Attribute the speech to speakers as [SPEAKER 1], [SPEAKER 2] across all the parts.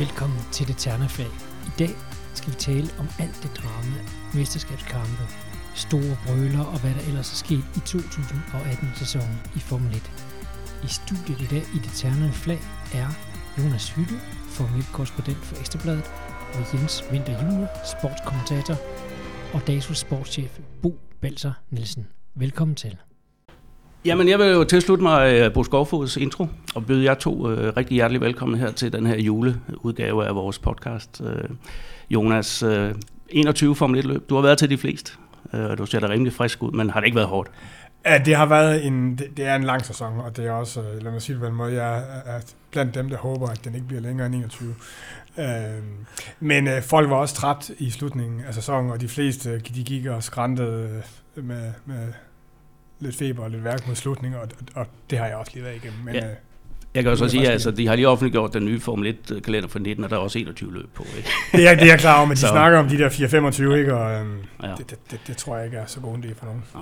[SPEAKER 1] Velkommen til det Ternafag. I dag skal vi tale om alt det drama, mesterskabskampe, store brøler og hvad der ellers er sket i 2018-sæsonen i Formel 1. I studiet i dag i det Ternede flag er Jonas Hytte, Formel 1-korrespondent for Ekstrabladet, og Jens Winter Junior, sportskommentator, og DASUS sportschef Bo Balser Nielsen. Velkommen til.
[SPEAKER 2] Jamen, jeg vil jo tilslutte mig øh, Bo Skovfods intro, og byde jer to uh, rigtig hjertelig velkommen her til den her juleudgave af vores podcast. Uh, Jonas, uh, 21 Formel 1 løb. Du har været til de fleste, uh, du ser da rimelig frisk ud, men har det ikke været hårdt?
[SPEAKER 3] Ja, det har været en, det, det er en lang sæson, og det er også, lad mig sige det på en måde, jeg er blandt dem, der håber, at den ikke bliver længere end 21. Øhm, men folk var også træt i slutningen af sæsonen, og de fleste de gik og skrantede med, med lidt feber og lidt værk mod slutningen, og, og det har jeg også lige været igennem. Men, ja.
[SPEAKER 2] Jeg kan også sige, at altså, de har lige offentliggjort den nye Formel 1-kalender for 19, og der er også 21 løb på. Ikke?
[SPEAKER 3] Det, er, det er jeg klar over, men de så. snakker om de der 4-25, ikke? og øhm, ja. det, det, det, det tror jeg ikke er så god en idé for nogen. Ja.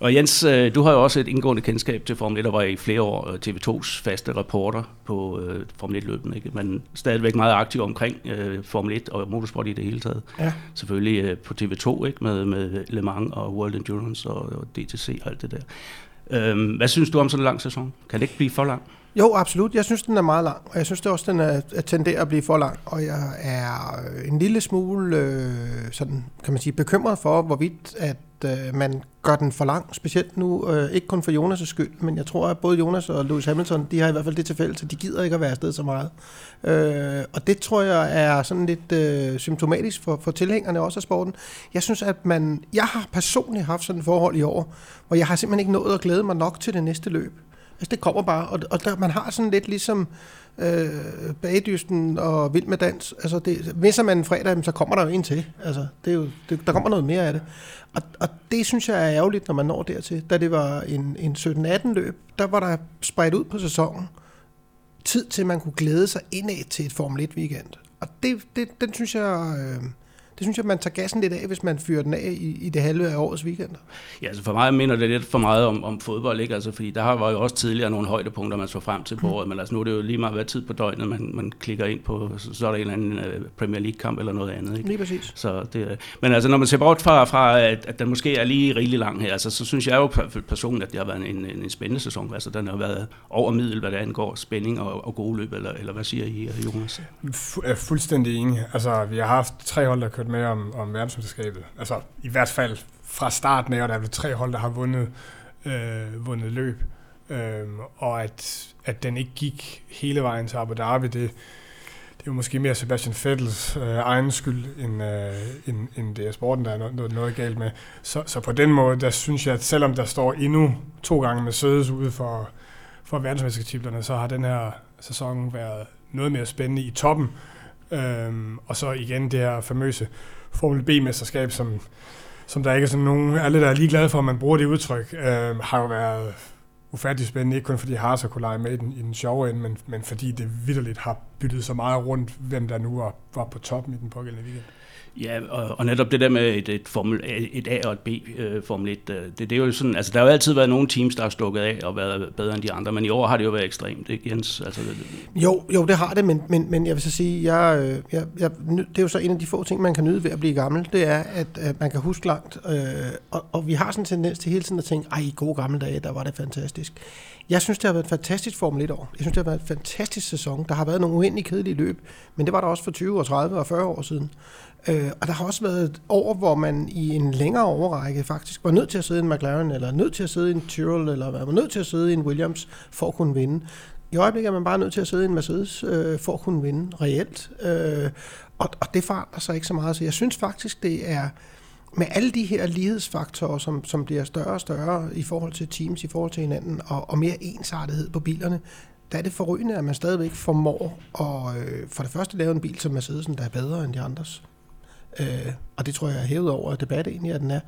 [SPEAKER 2] Og Jens, øh, du har jo også et indgående kendskab til Formel 1, der var i flere år øh, TV2's faste reporter på uh, Formel 1-løbene, ikke? men stadigvæk meget aktiv omkring uh, Formel 1 og motorsport i det hele taget. Ja. Selvfølgelig uh, på TV2 ikke? Med, med Le Mans og World Endurance og, og DTC og alt det der. Uh, hvad synes du om sådan en lang sæson? Kan det ikke blive for lang?
[SPEAKER 4] Jo, absolut. Jeg synes, den er meget lang, og jeg synes det også, den er, er tenderer at blive for lang. Og jeg er en lille smule øh, sådan, kan man sige, bekymret for, hvorvidt at øh, man gør den for lang. Specielt nu, øh, ikke kun for Jonas' skyld, men jeg tror, at både Jonas og Lewis Hamilton, de har i hvert fald det til fælles, at de gider ikke at være afsted så meget. Øh, og det tror jeg er sådan lidt øh, symptomatisk for, for tilhængerne også af sporten. Jeg synes, at man... Jeg har personligt haft sådan et forhold i år, hvor jeg har simpelthen ikke nået at glæde mig nok til det næste løb. Altså, det kommer bare, og, og der, man har sådan lidt ligesom øh, bagdysten og vild med dans. Altså, det, misser man en fredag, så kommer der jo en til. Altså, det er jo, det, der kommer noget mere af det. Og, og det synes jeg er ærgerligt, når man når dertil. Da det var en, en 17-18 løb, der var der spredt ud på sæsonen tid til, at man kunne glæde sig indad til et Formel 1 weekend. Og det, det, den synes jeg... Øh, det synes jeg, man tager gassen lidt af, hvis man fyrer den af i, i det halve af årets weekend.
[SPEAKER 2] Ja, altså for mig minder det lidt for meget om, om fodbold, ikke? Altså, fordi der var jo også tidligere nogle højdepunkter, man så frem til på mm. året, men altså, nu er det jo lige meget hvad tid på døgnet, man, man klikker ind på, så, så er der en eller anden uh, Premier League-kamp eller noget andet. Ikke?
[SPEAKER 4] Lige præcis.
[SPEAKER 2] Så det, men altså, når man ser bort fra, fra at, at den måske er lige rigtig lang her, altså, så synes jeg jo personligt, at det har været en, en, en spændende sæson. Altså, den har været over middel, hvad det angår spænding og, og gode løb, eller, eller hvad siger I, Jonas?
[SPEAKER 3] Jeg er fuldstændig enig. Altså, vi har haft tre hold, der har lidt med om, om verdensmesterskabet. Altså i hvert fald fra starten af, og der er tre hold, der har vundet, øh, vundet løb. Øh, og at, at den ikke gik hele vejen til Abu Dhabi, det, det er jo måske mere Sebastian Vettels øh, egen skyld, end, øh, end, end det er sporten, der er noget, noget galt med. Så, så på den måde, der synes jeg, at selvom der står endnu to gange med Sødes ude for, for verdensmesterskaberne, så har den her sæson været noget mere spændende i toppen. Øhm, og så igen det her famøse Formel B-mesterskab, som, som der ikke er sådan nogen, alle der er lige glade for, at man bruger det udtryk, øhm, har jo været ufattelig spændende, ikke kun fordi Haas har kunne lege med i den, i den sjove ende, men, men fordi det vidderligt har byttet så meget rundt, hvem der nu var, var på toppen i den pågældende weekend.
[SPEAKER 2] Ja, og, og netop det der med et, et, formel, et A og et B uh, Formel 1, øh, det, det er jo sådan, altså der har jo altid været nogle teams, der har stukket af og været bedre end de andre, men i år har det jo været ekstremt, ikke Jens? Altså, det,
[SPEAKER 4] jo, jo, det har det, men, men, men jeg vil så sige, jeg, øh, jeg, jeg, det er jo så en af de få ting, man kan nyde ved at blive gammel, det er, at, at man kan huske langt, øh, og, og vi har sådan en tendens til hele tiden at tænke, ej, i gode gamle dage, der var det fantastisk. Jeg synes, det har været et fantastisk Formel 1 år. Jeg synes, det har været en fantastisk sæson. Der har været nogle uendelig kedelige løb, men det var der også for 20 og 30 og 40 år siden. Øh, og der har også været et år, hvor man i en længere overrække faktisk var nødt til at sidde i en McLaren, eller nødt til at sidde i en Tyrrell, eller var nødt til at sidde i en Williams for at kunne vinde. I øjeblikket er man bare nødt til at sidde i en Mercedes øh, for at kunne vinde reelt. Øh, og, og det forandrer sig ikke så meget. Så jeg synes faktisk, det er med alle de her lighedsfaktorer, som, som bliver større og større i forhold til teams, i forhold til hinanden, og, og mere ensartethed på bilerne, der er det forrygende, at man stadigvæk formår at øh, for det første lave en bil som Mercedesen, der er bedre end de andres. Øh, og det tror jeg er hævet over debat egentlig, at den er.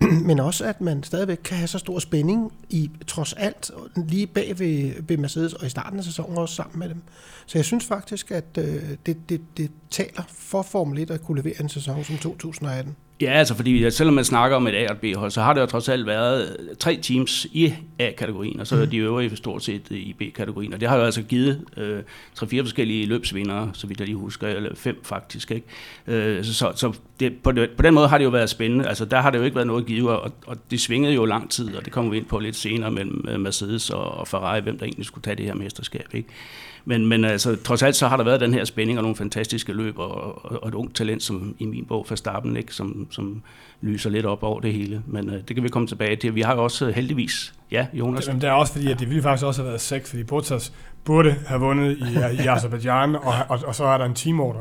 [SPEAKER 4] Men også, at man stadigvæk kan have så stor spænding i, trods alt, lige bag ved, ved Mercedes, og i starten af sæsonen også sammen med dem. Så jeg synes faktisk, at øh, det, det, det taler for Formel 1 at kunne levere en sæson som 2018.
[SPEAKER 2] Ja, altså fordi selvom man snakker om et A og et B-hold, så har det jo trods alt været tre teams i A-kategorien, og så er de øvrige stort set i B-kategorien. Og det har jo altså givet øh, tre-fire forskellige løbsvindere, så vidt jeg lige husker, eller fem faktisk. Ikke? Øh, så så det, på, det, på den måde har det jo været spændende. Altså, der har det jo ikke været noget givet, og, og det svingede jo lang tid, og det kommer vi ind på lidt senere mellem Mercedes og, og Ferrari, hvem der egentlig skulle tage det her mesterskab. Ikke? Men, men altså, trods alt så har der været den her spænding og nogle fantastiske løb, og, og, og et ungt talent, som i min bog Verstappen, ikke, som, som lyser lidt op over det hele. Men øh, det kan vi komme tilbage til. Vi har jo også øh, heldigvis, ja, Jonas.
[SPEAKER 3] Jamen, det er også fordi, at det ville faktisk også have været seks, fordi Bottas burde have vundet i, i Azerbaijan, og, og, og, så er der en teamorder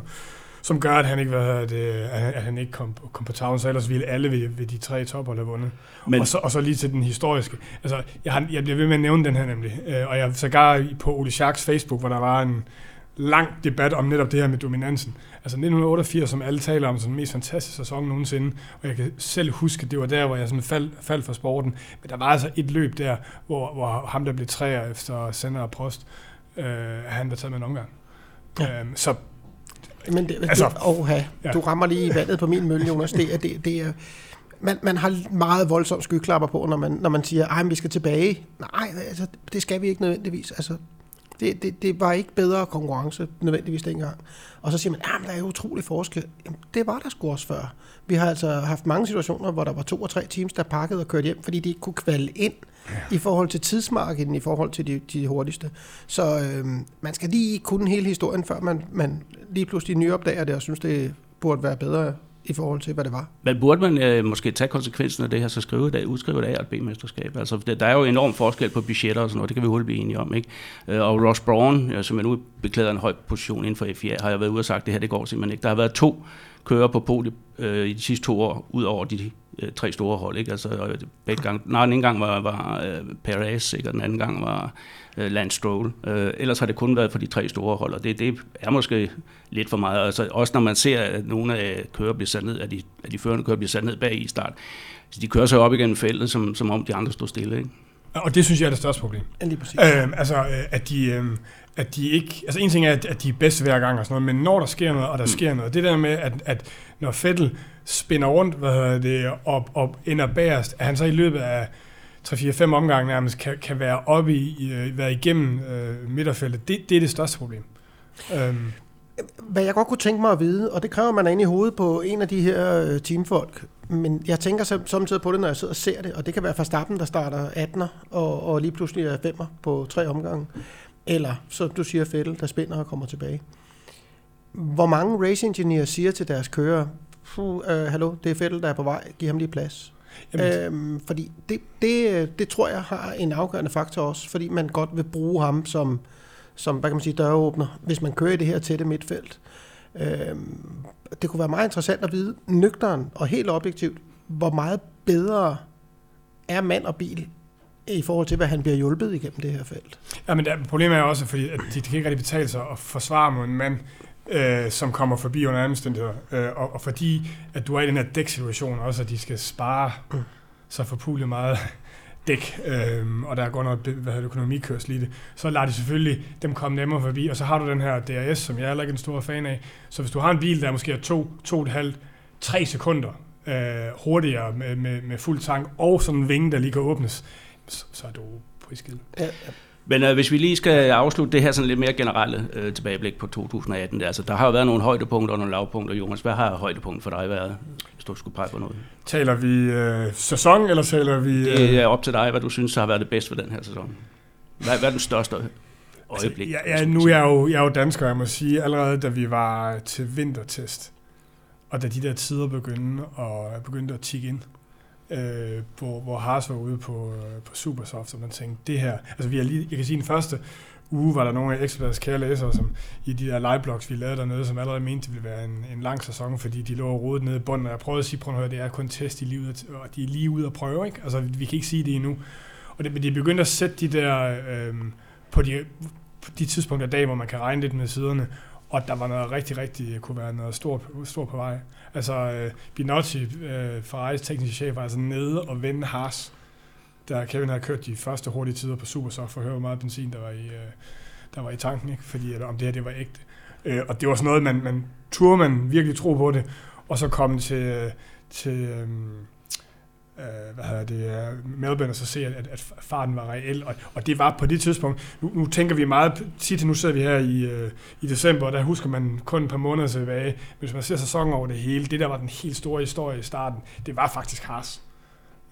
[SPEAKER 3] som gør, at han ikke, hvad det, at han ikke kom, kom på tavlen, så ellers ville alle ved, ved de tre topper have vundet. Men, og, så, og så lige til den historiske. Altså, jeg, har, jeg bliver ved med at nævne den her nemlig, øh, og jeg sågar på Ole Schacks Facebook, hvor der var en lang debat om netop det her med dominansen. Altså 1988, som alle taler om, som den mest fantastiske sæson nogensinde, og jeg kan selv huske, det var der, hvor jeg sådan faldt fald for sporten, men der var altså et løb der, hvor, hvor ham, der blev træer efter Sender og Prost, øh, han der taget med en omgang. Ja. Øhm, så
[SPEAKER 4] men det, altså, det, oha, ja. du rammer lige i vandet på min mølle, Jonas. Det, er, det, det er, man, man har meget voldsomt skyklapper på, når man, når man siger, at vi skal tilbage. Nej, altså, det skal vi ikke nødvendigvis. Altså, det, det, det var ikke bedre konkurrence nødvendigvis dengang. Og så siger man, at der er utrolig forskel. Jamen, det var der sgu også før. Vi har altså haft mange situationer, hvor der var to og tre teams, der pakkede og kørte hjem, fordi de ikke kunne kvalde ind ja. i forhold til tidsmarkedet, i forhold til de, de hurtigste. Så øh, man skal lige kunne hele historien, før man, man lige pludselig nyopdager det, og synes, det burde være bedre i forhold til, hvad det var.
[SPEAKER 2] Men burde man øh, måske tage konsekvensen af det her, så skrive det, udskrive det af et B-mesterskab? Altså, der er jo enorm forskel på budgetter og sådan noget, det kan vi hurtigt blive enige om. Ikke? Øh, og Ross Brown, øh, som jeg nu beklæder en høj position inden for FIA, har jeg været ude og sagt, at det her det går simpelthen ikke. Der har været to kører på podiet øh, i de sidste to år, ud over de øh, tre store hold. Ikke? Altså, begge gang, nej, den ene gang var, var øh, Perez, ikke? og den anden gang var øh, Lance Stroll. Øh, ellers har det kun været for de tre store hold, og det, det er måske lidt for meget. Altså, også når man ser, at nogle af kører bliver sat ned, at de, at de førende kører bliver sat ned bag i start, så de kører sig op igennem feltet, som, som om de andre stod stille. Ikke?
[SPEAKER 3] Og det synes jeg er det største problem.
[SPEAKER 4] Ja, lige præcis.
[SPEAKER 3] Øhm, altså, øh, at de, øh, at de ikke... Altså, en ting er, at, at de er bedste hver gang og sådan noget, men når der sker noget, og der mm. sker noget, det der med, at, at når Fettel spinner rundt, hvad hedder det, op, op ender bagerst, at han så i løbet af 3-4-5 omgange nærmest kan, kan være oppe i, øh, være igennem øh, midterfeltet, det, det er det største problem. Øhm.
[SPEAKER 4] Hvad jeg godt kunne tænke mig at vide, og det kræver man ind i hovedet på en af de her øh, teamfolk, men jeg tænker samtidig på det, når jeg sidder og ser det, og det kan være fra starten, der starter 18'er, og, og lige pludselig er 5'er på tre omgange. Eller, så du siger, Fettel, der spænder og kommer tilbage. Hvor mange race engineers siger til deres kører, uh, hallo, det er Fettel, der er på vej, giv ham lige plads. øhm, fordi det, det, det tror jeg har en afgørende faktor også, fordi man godt vil bruge ham som, som hvad kan man sige, døråbner, hvis man kører i det her tætte midtfelt. Øhm, det kunne være meget interessant at vide, nøgteren og helt objektivt, hvor meget bedre er mand og bil i forhold til, hvad han bliver hjulpet igennem det her felt.
[SPEAKER 3] Ja, men der, problemet er også, fordi at de, de kan ikke rigtig betale sig at forsvare mod en mand, øh, som kommer forbi under anden omstændigheder. Øh, og, og fordi, at du er i den her dæksituation også, at de skal spare mm. så forpulet meget dæk, øh, og der går noget hvad hedder, økonomikørsel i det, så lader de selvfølgelig dem komme nemmere forbi, og så har du den her DRS, som jeg er heller ikke en stor fan af. Så hvis du har en bil, der måske er to, to og et halvt, tre sekunder øh, hurtigere med, med, med fuld tank, og sådan en vinge, der lige kan åbnes, så, så er du prisgivet. Ja, ja.
[SPEAKER 2] Men øh, hvis vi lige skal afslutte det her sådan lidt mere generelle øh, tilbageblik på 2018, der, altså, der har jo været nogle højdepunkter og nogle lavpunkter. Jonas, hvad har højdepunkt for dig været, hvis du skulle pege på noget?
[SPEAKER 3] Taler vi øh, sæson, eller taler vi...
[SPEAKER 2] Øh... Det er op til dig, hvad du synes har været det bedste for den her sæson. Hvad, hvad er den største øjeblik?
[SPEAKER 3] Altså, ja, ja, nu er jeg, jo, jeg er jo dansker, jeg må sige, allerede da vi var til vintertest, og da de der tider begyndte, og begyndte at tikke ind, øh, hvor, hvor Haas var ude på, øh, på Supersoft, og man tænkte, det her, altså vi har lige, jeg kan sige, den første uge var der nogle af Ekstrabladets kære læsere, som i de der liveblogs, vi lavede dernede, som allerede mente, det ville være en, en lang sæson, fordi de lå rodet nede i bunden, og jeg prøvede at sige, prøv at høre, det er kun test, i livet, og de er lige ude at prøve, ikke? Altså, vi kan ikke sige det endnu. Og det, men de begyndte at sætte de der, øh, på de, på de tidspunkter af dag, hvor man kan regne lidt med siderne, og der var noget rigtig, rigtig, kunne være noget stort, stort på vej. Altså, øh, Binotti, øh, Ferraris tekniske chef, var altså nede og vende Haas, da Kevin havde kørt de første hurtige tider på Supersoft, for at høre, hvor meget benzin der var i, øh, der var i tanken, ikke? fordi eller, om det her det var ægte. Øh, og det var sådan noget, man, man turde man virkelig tro på det, og så kom til, øh, til øh, øh, hvad hedder det, øh, Melbourne, og så se, at, at farten var reel. Og, og det var på det tidspunkt, nu, nu tænker vi meget, tit nu sidder vi her i, øh, i december, og der husker man kun et par måneder tilbage. Hvis man ser sæsonen over det hele, det der var den helt store historie i starten, det var faktisk Haas.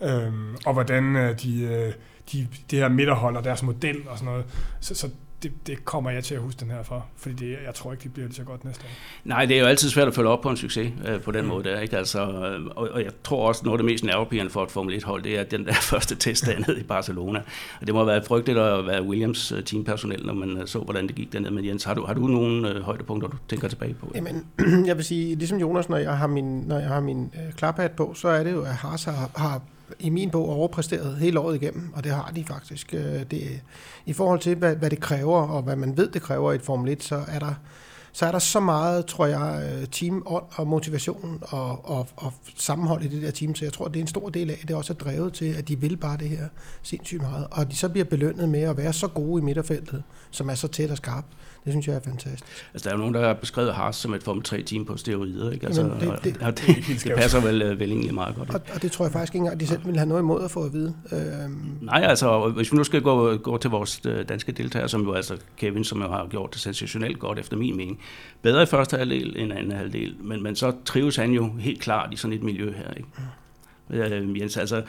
[SPEAKER 3] Øhm, og hvordan øh, de, øh, de, det her midterhold og deres model og sådan noget. Så, så det, det kommer jeg til at huske den her for, fordi det, jeg tror ikke, det bliver lige så godt næste år.
[SPEAKER 2] Nej, det er jo altid svært at følge op på en succes øh, på den mm. måde der, ikke? Altså, øh, og, og, jeg tror også, noget af det mest nervepirrende for et Formel 1-hold, det er den der første test dernede i Barcelona. Og det må have været frygteligt at være Williams øh, teampersonel, når man øh, så, hvordan det gik dernede. Men Jens, har du, har du nogle øh, højdepunkter, du tænker tilbage på?
[SPEAKER 4] Jamen, jeg vil sige, ligesom Jonas, når jeg har min, når jeg har min øh, klaphat på, så er det jo, at Haas har, har i min bog overpræsteret hele året igennem, og det har de faktisk. Øh, det, I forhold til, hvad, hvad det kræver, og hvad man ved, det kræver i et Formel 1, så er der, så er der så meget, tror jeg, øh, team og motivation og, og, og sammenhold i det der team, så jeg tror, det er en stor del af, det også er drevet til, at de vil bare det her sindssygt meget, og de så bliver belønnet med at være så gode i midterfeltet, som er så tæt og skarpt. Det synes jeg er fantastisk.
[SPEAKER 2] Altså, der er jo nogen, der har beskrevet Haas som et Formel 3-team på steroider, ikke? Altså, Jamen, det, det, og det, det, det, passer vel, øh, vel egentlig meget godt.
[SPEAKER 4] Og, og det tror jeg faktisk ikke engang, de selv vil have noget imod at få at vide. Øhm.
[SPEAKER 2] Nej, altså, hvis vi nu skal gå, gå til vores øh, danske deltagere, som jo altså Kevin, som jo har gjort det sensationelt godt efter min mening. Bedre i første halvdel end anden halvdel, men, men så trives han jo helt klart i sådan et miljø her, ikke? Mm øh, Jens. Altså,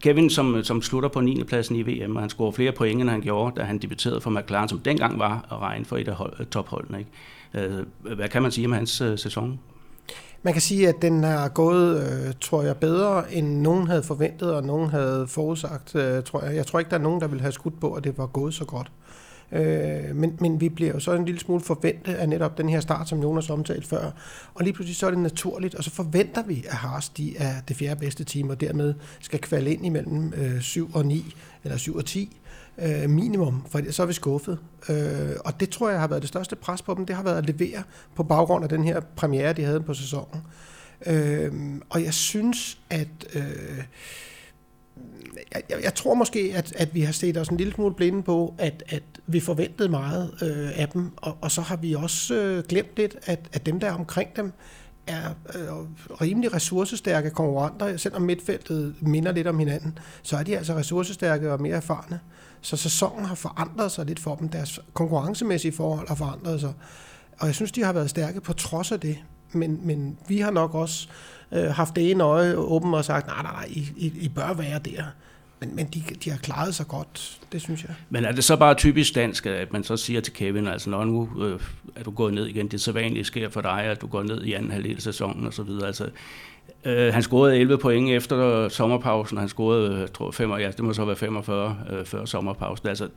[SPEAKER 2] Kevin, som, som slutter på 9. pladsen i VM, og han scorer flere point, end han gjorde, da han debuterede for McLaren, som dengang var at regne for et af hold, øh, topholdene. Ikke? Øh, hvad kan man sige om hans øh, sæson?
[SPEAKER 4] Man kan sige, at den har gået, øh, tror jeg, bedre, end nogen havde forventet, og nogen havde forudsagt, øh, tror jeg. Jeg tror ikke, der er nogen, der ville have skudt på, at det var gået så godt. Øh, men, men vi bliver jo så en lille smule forventet af netop den her start, som Jonas omtalte før. Og lige pludselig så er det naturligt, og så forventer vi, at Haas de er det fjerde bedste team, og dermed skal kvalde ind imellem øh, 7 og 9, eller 7 og 10 øh, minimum, for så er vi skuffet. Øh, og det tror jeg har været det største pres på dem, det har været at levere på baggrund af den her premiere, de havde på sæsonen. Øh, og jeg synes, at... Øh, jeg, jeg, tror måske, at, at vi har set os en lille smule blinde på, at, at vi forventede meget øh, af dem, og, og så har vi også øh, glemt lidt, at, at dem, der er omkring dem, er øh, rimelig ressourcestærke konkurrenter. Selvom midtfeltet minder lidt om hinanden, så er de altså ressourcestærke og mere erfarne. Så sæsonen har forandret sig lidt for dem. Deres konkurrencemæssige forhold har forandret sig. Og jeg synes, de har været stærke på trods af det. Men, men vi har nok også øh, haft det ene øje åbent og sagt, nej, nej, nej, I, I, I bør være der. Men, men de, de har klaret sig godt, det synes jeg.
[SPEAKER 2] Men er det så bare typisk dansk, at man så siger til Kevin, altså når nu øh, er du gået ned igen, det så vanligt sker for dig, at du går ned i anden halvdel af sæsonen og så videre. Altså, øh, han scorede 11 point efter sommerpausen, han scorede, øh, jeg tror, 5, ja, det må så være 45 øh, før sommerpausen. Altså,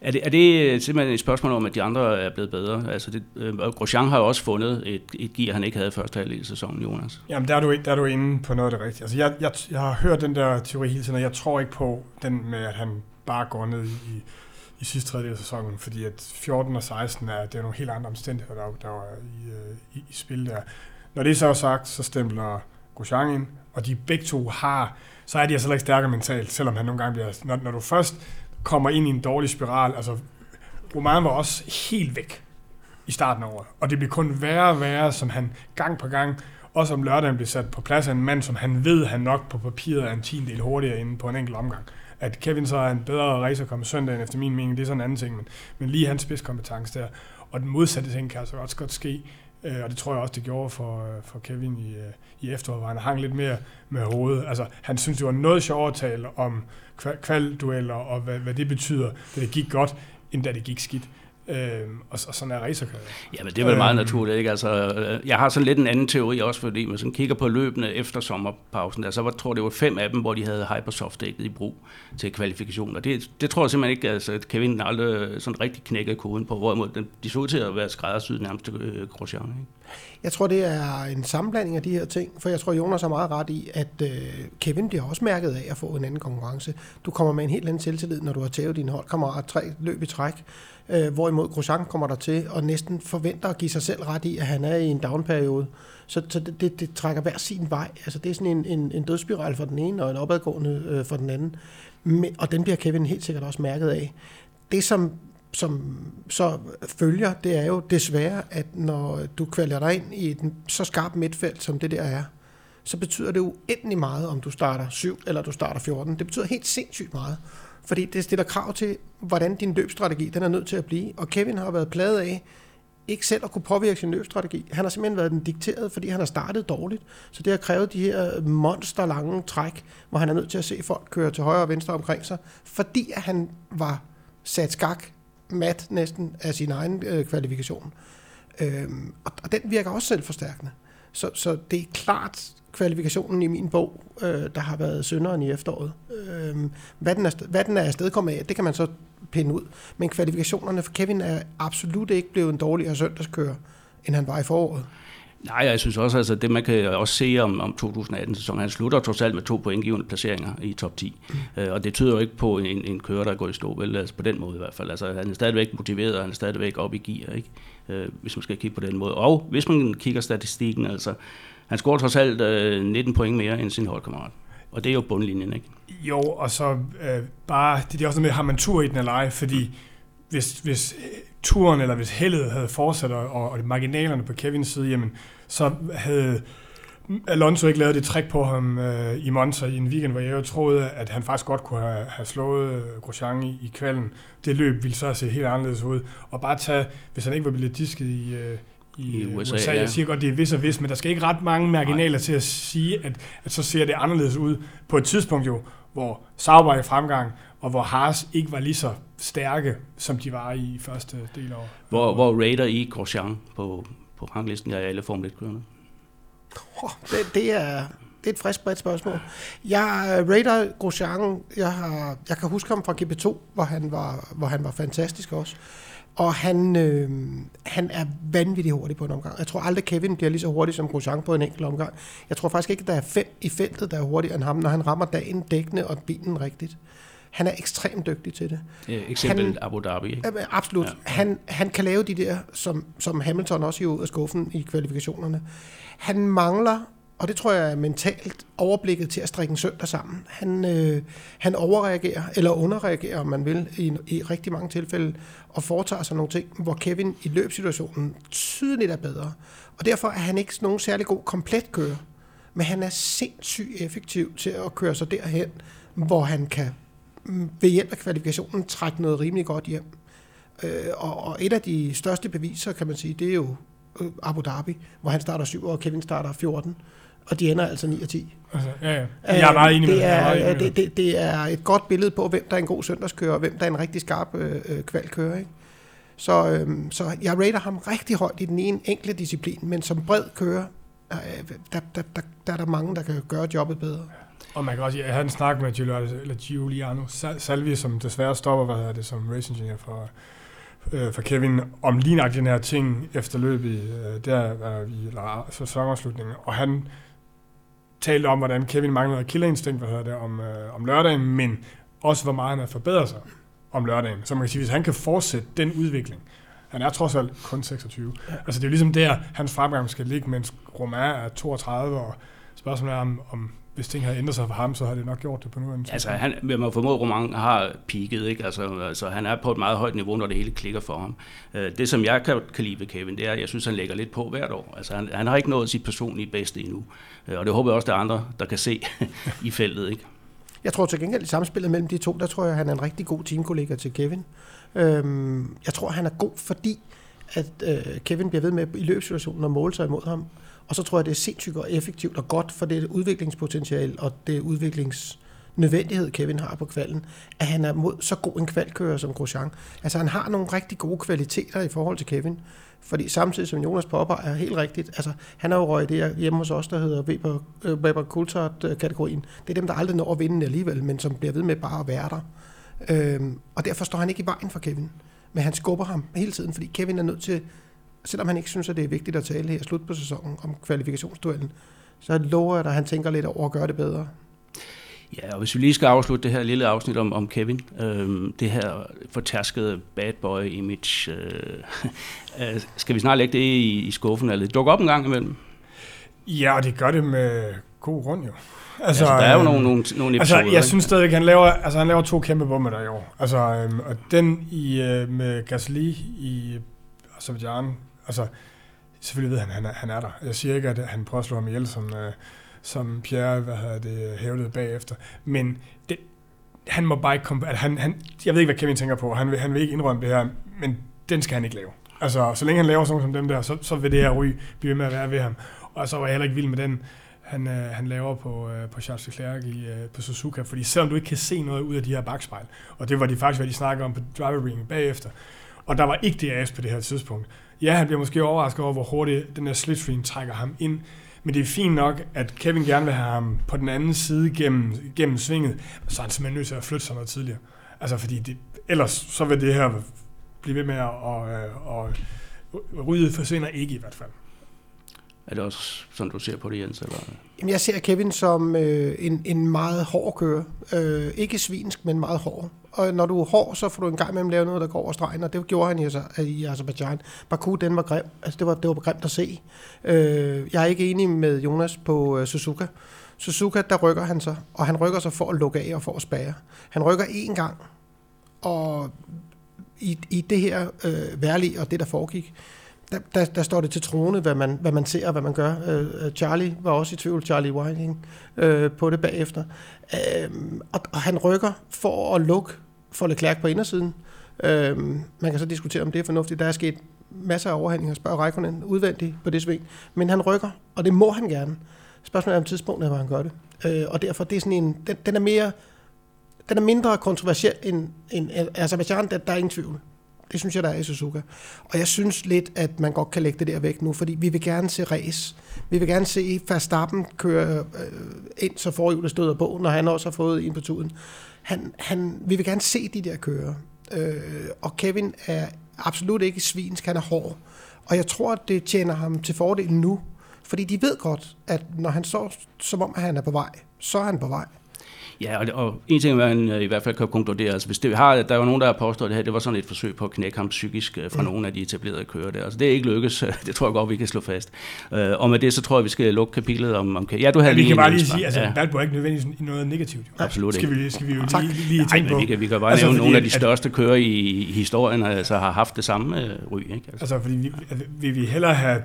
[SPEAKER 2] er det, er det øh, simpelthen et spørgsmål om, at de andre er blevet bedre? Altså det, øh, Grosjean har jo også fundet et, et gear, han ikke havde første halvdel i sæsonen, Jonas.
[SPEAKER 3] Jamen, der er, du, der er du inde på noget af det rigtige. Altså, jeg, jeg, jeg har hørt den der teori hele tiden, og jeg tror ikke på den med, at han bare går ned i, i sidste tredjedel af sæsonen, fordi at 14 og 16 er, det er nogle helt andre omstændigheder, der, der er i, øh, i, i spil der. Når det så er sagt, så stempler Grosjean ind, og de begge to har, så er de altså ikke stærkere mentalt, selvom han nogle gange bliver... Når, når du først kommer ind i en dårlig spiral. Altså, Roman var også helt væk i starten af året. Og det blev kun værre og værre, som han gang på gang, også om lørdagen blev sat på plads af en mand, som han ved, han nok på papiret er en tiendel hurtigere inde på en enkelt omgang. At Kevin så er en bedre racer komme søndagen, efter min mening, det er sådan en anden ting, men, men lige hans spidskompetence der. Og den modsatte ting kan altså også godt ske, øh, og det tror jeg også, det gjorde for, øh, for Kevin i, øh, i efteråret, hvor han hang lidt mere med hovedet. Altså, han synes, det var noget sjovt at tale om kvaldueller og hvad, hvad det betyder, da det gik godt, end da det gik skidt. Øhm, og, og sådan er racerkarriere.
[SPEAKER 2] Ja, men det er vel meget øhm, naturligt, ikke? Altså, øh, jeg har sådan lidt en anden teori også, fordi man sådan kigger på løbende efter sommerpausen, der, så var, tror det var fem af dem, hvor de havde Hypersoft-dækket i brug til kvalifikationer. Det, det tror jeg simpelthen ikke, altså Kevin aldrig sådan rigtig knækket koden på, hvorimod den, de så ud til at være skræddersyet nærmest til øh, Grosjean. Ikke?
[SPEAKER 4] Jeg tror, det er en sammenblanding af de her ting, for jeg tror, Jonas har meget ret i, at øh, Kevin bliver også mærket af at få en anden konkurrence. Du kommer med en helt anden selvtillid, når du har tævet din holdkammerat tre løb i træk, øh, hvorimod Grosjean kommer der til og næsten forventer at give sig selv ret i, at han er i en downperiode. Så, så det, det, det trækker hver sin vej. Altså, det er sådan en, en, en dødsspiral for den ene og en opadgående øh, for den anden. Men, og den bliver Kevin helt sikkert også mærket af. Det, som som så følger, det er jo desværre, at når du kvælger dig ind i et så skarpt midtfelt, som det der er, så betyder det uendelig meget, om du starter 7 eller du starter 14. Det betyder helt sindssygt meget. Fordi det stiller krav til, hvordan din løbstrategi den er nødt til at blive. Og Kevin har været pladet af, ikke selv at kunne påvirke sin løbstrategi. Han har simpelthen været den dikteret, fordi han har startet dårligt. Så det har krævet de her monsterlange træk, hvor han er nødt til at se folk køre til højre og venstre omkring sig, fordi at han var sat skak mat næsten af sin egen øh, kvalifikation. Øhm, og, og den virker også selvforstærkende. Så, så det er klart kvalifikationen i min bog, øh, der har været synderen i efteråret. Øh, hvad, den er, hvad den er afstedkommet af, det kan man så pinde ud. Men kvalifikationerne for Kevin er absolut ikke blevet en dårligere søndagskører, end han var i foråret.
[SPEAKER 2] Nej, jeg synes også, altså det man kan også se om, om 2018-sæsonen, han slutter trods alt med to pointgivende placeringer i top 10. Mm. Øh, og det tyder jo ikke på en, en kører, der går i stå, vel, altså på den måde i hvert fald. Altså han er stadigvæk motiveret, og han er stadigvæk op i gear, ikke? Øh, hvis man skal kigge på den måde. Og hvis man kigger statistikken, altså han scorer trods alt øh, 19 point mere end sin holdkammerat. Og det er jo bundlinjen, ikke?
[SPEAKER 3] Jo, og så øh, bare, det er også noget med, har man tur i den eller ej, fordi hvis, hvis øh, turen, eller hvis heldet havde fortsat, og, og marginalerne på Kevins side, jamen, så havde Alonso ikke lavet det trick på ham øh, i Monza i en weekend, hvor jeg jo troede, at han faktisk godt kunne have, have slået øh, Grosjean i, i kvalden. Det løb ville så se helt anderledes ud. Og bare tage, hvis han ikke var blevet disket i, øh, i, I USA. USA. Jeg siger godt, det er vis og vis, men der skal ikke ret mange marginaler Nej. til at sige, at, at så ser det anderledes ud på et tidspunkt jo, hvor Sauber er i fremgang, og hvor Haas ikke var lige så stærke, som de var i første del af
[SPEAKER 2] Hvor, hvor Raider i Grosjean på, på ranglisten af alle Formel 1-kørende?
[SPEAKER 4] Oh, det, det, er, det er et frisk bredt spørgsmål. Jeg Raider Grosjean, jeg, har, jeg kan huske ham fra GP2, hvor han var, hvor han var fantastisk også. Og han, øh, han er vanvittig hurtig på en omgang. Jeg tror aldrig, Kevin bliver lige så hurtig som Grosjean på en enkelt omgang. Jeg tror faktisk ikke, at der er fem i feltet, der er hurtigere end ham, når han rammer dagen, dækkene og bilen rigtigt. Han er ekstremt dygtig til det.
[SPEAKER 2] Ja, eksempel han, Abu Dhabi. Ikke?
[SPEAKER 4] Absolut. Ja. Han, han kan lave de der, som, som Hamilton også gjorde ud af skuffen i kvalifikationerne. Han mangler og det tror jeg er mentalt overblikket til at strikke en søndag sammen. Han, øh, han overreagerer, eller underreagerer, om man vil, i, i rigtig mange tilfælde, og foretager sig nogle ting, hvor Kevin i løbsituationen tydeligt er bedre. Og derfor er han ikke nogen særlig god komplet kører. Men han er sindssygt effektiv til at køre sig derhen, hvor han kan mm, ved hjælp af kvalifikationen trække noget rimelig godt hjem. Øh, og, og et af de største beviser, kan man sige, det er jo Abu Dhabi, hvor han starter 7 og Kevin starter 14 og de ender altså 9 og 10.
[SPEAKER 3] Altså, ja, ja. Jeg er meget enig
[SPEAKER 4] det er, med det. Det, det, det er et godt billede på, hvem der er en god søndagskører, og hvem der er en rigtig skarp øh, øh kvalkører. Ikke? Så, øh, så jeg rater ham rigtig højt i den ene enkle disciplin, men som bred kører, øh, der, der, der, der er der mange, der kan gøre jobbet bedre.
[SPEAKER 3] Og man kan også jeg havde en snak med Giuliano Salvi, som desværre stopper, hvad hedder det, som race engineer for, øh, for Kevin, om lige den her ting efter løbet, øh, der er vi, eller sæsonafslutningen, og han talte om, hvordan Kevin manglede killerinstinkt, hvad hedder det, om, øh, om lørdagen, men også hvor meget han har forbedret sig om lørdagen. Så man kan sige, hvis han kan fortsætte den udvikling, han er trods alt kun 26. Ja. Altså det er jo ligesom der, hans fremgang skal ligge, mens Romain er 32, og spørgsmålet er, om, om hvis ting havde ændret sig for ham, så har det nok gjort det på nuværende
[SPEAKER 2] Altså, han, man må formode, Roman har peaked, ikke? Altså, altså, han er på et meget højt niveau, når det hele klikker for ham. Øh, det, som jeg kan, kan lide ved Kevin, det er, at jeg synes, han lægger lidt på hvert år. Altså, han, han har ikke nået sit personlige bedste endnu. Øh, og det håber jeg også, der er andre, der kan se i feltet, ikke?
[SPEAKER 4] Jeg tror til gengæld, i samspillet mellem de to, der tror jeg, han er en rigtig god teamkollega til Kevin. Øhm, jeg tror, han er god, fordi at øh, Kevin bliver ved med i løbssituationen at måle sig imod ham. Og så tror jeg, det er sindssygt og effektivt og godt for det udviklingspotentiale og det udviklingsnødvendighed, Kevin har på kvalden, at han er mod så god en kvalkører som Grosjean. Altså han har nogle rigtig gode kvaliteter i forhold til Kevin. Fordi samtidig som Jonas påpeger helt rigtigt, altså han har jo røget det hjemme hos os, der hedder Weber, øh, Weber Coulthard-kategorien. Øh, det er dem, der aldrig når at vinde alligevel, men som bliver ved med bare at være der. Øhm, og derfor står han ikke i vejen for Kevin. Men han skubber ham hele tiden, fordi Kevin er nødt til selvom han ikke synes, at det er vigtigt at tale her slut på sæsonen om kvalifikationsduellen, så lover jeg dig, at han tænker lidt over at gøre det bedre.
[SPEAKER 2] Ja, og hvis vi lige skal afslutte det her lille afsnit om, om Kevin, øh, det her fortærskede bad boy image, øh, øh, skal vi snart lægge det i, i skuffen, eller det dukker op en gang imellem?
[SPEAKER 3] Ja, og det gør det med god grund jo.
[SPEAKER 2] Altså, altså, der er jo nogle, nogle, nogle
[SPEAKER 3] episoder. Altså, jeg synes stadig, han laver, altså, han laver to kæmpe bomber der i år. Altså, øhm, og den i, øh, med Gasly i Azerbaijan, altså, selvfølgelig ved han, han er, han er der. Jeg siger ikke, at han prøver at slå ham ihjel, som, øh, som Pierre hvad hedder det, hævdede bagefter. Men det, han må bare ikke komme... At han, han, jeg ved ikke, hvad Kevin tænker på. Han vil, han vil ikke indrømme det her, men den skal han ikke lave. Altså, så længe han laver sådan som dem der, så, så vil det her ry blive med at være ved ham. Og så var jeg heller ikke vild med den, han, øh, han laver på, øh, på Charles Leclerc i, øh, på Suzuka. Fordi selvom du ikke kan se noget ud af de her bagspejl, og det var de faktisk, hvad de snakker om på driver ring bagefter, og der var ikke DRS på det her tidspunkt. Ja, han bliver måske overrasket over, hvor hurtigt den her slipstream trækker ham ind, men det er fint nok, at Kevin gerne vil have ham på den anden side gennem, gennem svinget, så er han simpelthen nødt til at flytte sig noget tidligere. Altså, fordi det, ellers så vil det her blive ved med at, og, og, og ryddet forsvinder ikke i hvert fald.
[SPEAKER 2] Er det også sådan, du ser på det, Jens? Eller?
[SPEAKER 4] Jamen, jeg ser Kevin som øh, en, en meget hård kører. Øh, ikke svinsk, men meget hård. Og når du er hård, så får du en gang imellem lave noget, der går over stregen, og det gjorde han i, i Azerbaijan. Baku, den var grim. Altså, det var, det var grimt at se. Øh, jeg er ikke enig med Jonas på øh, Suzuka. Suzuka, der rykker han sig, og han rykker sig for at lukke af og for at spære. Han rykker én gang, og i, i det her øh, værlig og det, der foregik, der, der, der står det til trone, hvad man, hvad man ser og hvad man gør. Øh, øh Charlie var også i tvivl, Charlie Whiting, øh, på det bagefter. Øh, og, og han rykker for at lukke for Leclerc på indersiden. Øh, man kan så diskutere, om det er fornuftigt. Der er sket masser af overhandlinger, spørger Reikonen udvendigt på det sving. Men han rykker, og det må han gerne. Spørgsmålet er om tidspunktet, hvor han gør det. Øh, og derfor, det er sådan en, den, den er mere, den er mindre kontroversiel end, end Azerbaijan, der, der er ingen tvivl. Det synes jeg, der er i Suzuka. Og jeg synes lidt, at man godt kan lægge det der væk nu, fordi vi vil gerne se race. Vi vil gerne se Verstappen køre øh, ind, så forhjulet støder på, når han også har fået en på tuden. Han, han, vi vil gerne se de der køre. Øh, og Kevin er absolut ikke svinsk, han er hård. Og jeg tror, at det tjener ham til fordel nu, fordi de ved godt, at når han så som om, at han er på vej, så er han på vej.
[SPEAKER 2] Ja, og, og en ting, man øh, i hvert fald kan konkludere, altså hvis det har, der er jo nogen, der har påstået, det her det var sådan et forsøg på at knække ham psykisk øh, fra mm. nogle af de etablerede kører der. Altså det er ikke lykkes, det tror jeg godt, vi kan slå fast. Øh, og med det, så tror jeg, vi skal lukke kapitlet om... om ja, du havde ja,
[SPEAKER 3] vi lige kan bare lige sige, altså ja. Bad er ikke nødvendigvis noget negativt.
[SPEAKER 2] Jo. Absolut
[SPEAKER 3] skal
[SPEAKER 2] ikke.
[SPEAKER 3] Vi, skal vi jo lige, lige tænke på.
[SPEAKER 2] Vi kan, vi kan bare altså, nævne nogle af de største kører i historien, altså har haft det samme øh, ry. Ikke?
[SPEAKER 3] Altså. altså fordi vi, altså, vi vil hellere have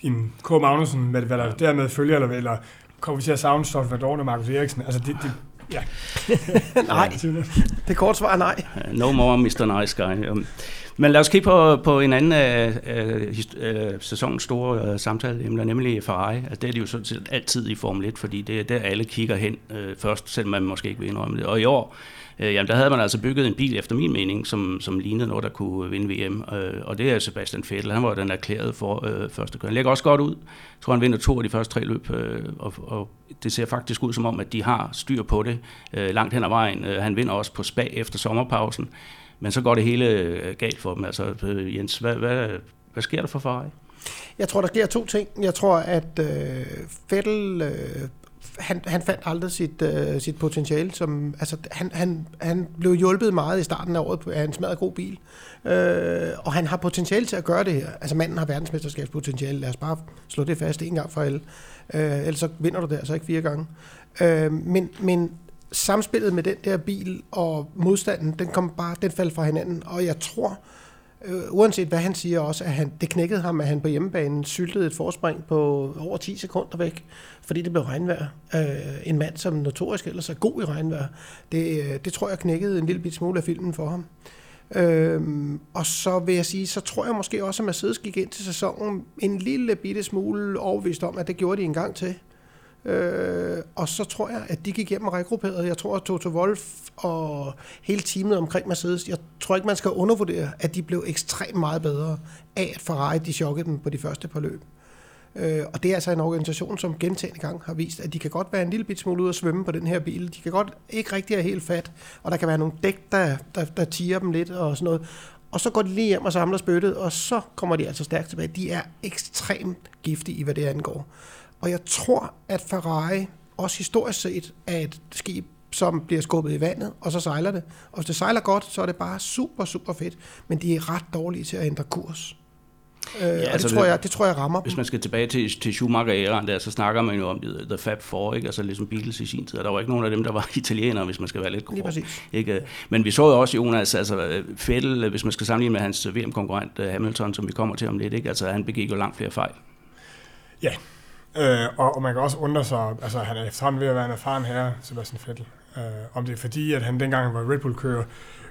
[SPEAKER 3] en K. Magnussen, med, hvad der dermed følger, eller, eller kommer vi til at savne Stolt Vadorn og Markus Eriksen. Altså det, det, Ja.
[SPEAKER 4] nej. Det korte svar er nej.
[SPEAKER 2] No more Mr. Nice Guy. Um, men lad os kigge på, på en anden af uh, uh, sæsonens store uh, samtale, nemlig Ferrari. Altså, det er de jo sådan set altid i Formel 1, fordi det er der, alle kigger hen uh, først, selvom man måske ikke vil indrømme det. Og i år, øh, jamen, der havde man altså bygget en bil, efter min mening, som, som lignede noget, der kunne vinde VM. Øh, og det er Sebastian Vettel. Han var den erklærede for øh, første køren. Han lægger også godt ud. Jeg tror, han vinder to af de første tre løb, øh, og, og det ser faktisk ud som om, at de har styr på det øh, langt hen ad vejen. Øh, han vinder også på spa efter sommerpausen. Men så går det hele øh, galt for dem. Altså, øh, Jens, hvad, hvad, hvad sker der for Ferrari?
[SPEAKER 4] Jeg tror, der sker to ting. Jeg tror, at øh, Vettel... Øh, han, han fandt aldrig sit, øh, sit potentiale. Som, altså, han, han, han blev hjulpet meget i starten af året af en smadret god bil. Øh, og han har potentiale til at gøre det her. Altså manden har verdensmesterskabspotentiale. Lad os bare slå det fast en gang for alle. Øh, ellers så vinder du det altså ikke fire gange. Øh, men, men samspillet med den der bil og modstanden, den kom bare, den faldt fra hinanden, og jeg tror, øh, Øh, uanset hvad han siger også, at han, det knækkede ham, at han på hjemmebanen syltede et forspring på over 10 sekunder væk, fordi det blev regnvejr. Øh, en mand, som notorisk ellers er god i regnvejr, det, øh, det tror jeg knækkede en lille bit smule af filmen for ham. Øhm, og så vil jeg sige, så tror jeg måske også, at Mercedes gik ind til sæsonen en lille bitte smule overvist om, at det gjorde de en gang til. Øh, og så tror jeg, at de gik hjem og regrupperede. Jeg tror, at Toto Wolf og hele teamet omkring Mercedes, jeg tror ikke, man skal undervurdere, at de blev ekstremt meget bedre af, at Ferrari de chokkede dem på de første par løb. Øh, og det er altså en organisation, som gentagende gang har vist, at de kan godt være en lille bit smule ude at svømme på den her bil. De kan godt ikke rigtig have helt fat, og der kan være nogle dæk, der, der, der tiger dem lidt og sådan noget. Og så går de lige hjem og samler spyttet, og så kommer de altså stærkt tilbage. De er ekstremt giftige i, hvad det angår. Og jeg tror, at Ferrari også historisk set er et skib, som bliver skubbet i vandet, og så sejler det. Og hvis det sejler godt, så er det bare super, super fedt. Men de er ret dårlige til at ændre kurs. Øh, ja, og altså, det, tror jeg, det tror jeg rammer
[SPEAKER 2] Hvis man skal tilbage til, til Schumacher-æraen der, så snakker man jo om det, The Fab Four, ikke? altså ligesom Beatles i sin tid. Og der var ikke nogen af dem, der var italienere, hvis man skal være lidt grov.
[SPEAKER 4] Lige præcis.
[SPEAKER 2] Ikke? Men vi så jo også Jonas, altså Vettel, hvis man skal sammenligne med hans VM-konkurrent Hamilton, som vi kommer til om lidt, ikke? altså han begik jo langt flere fejl.
[SPEAKER 3] Ja, Øh, og, og man kan også undre sig, altså han er efterhånden ved at være en erfaren herre, Sebastian Vettel. Øh, om det er fordi, at han dengang han var Red Bull-kører,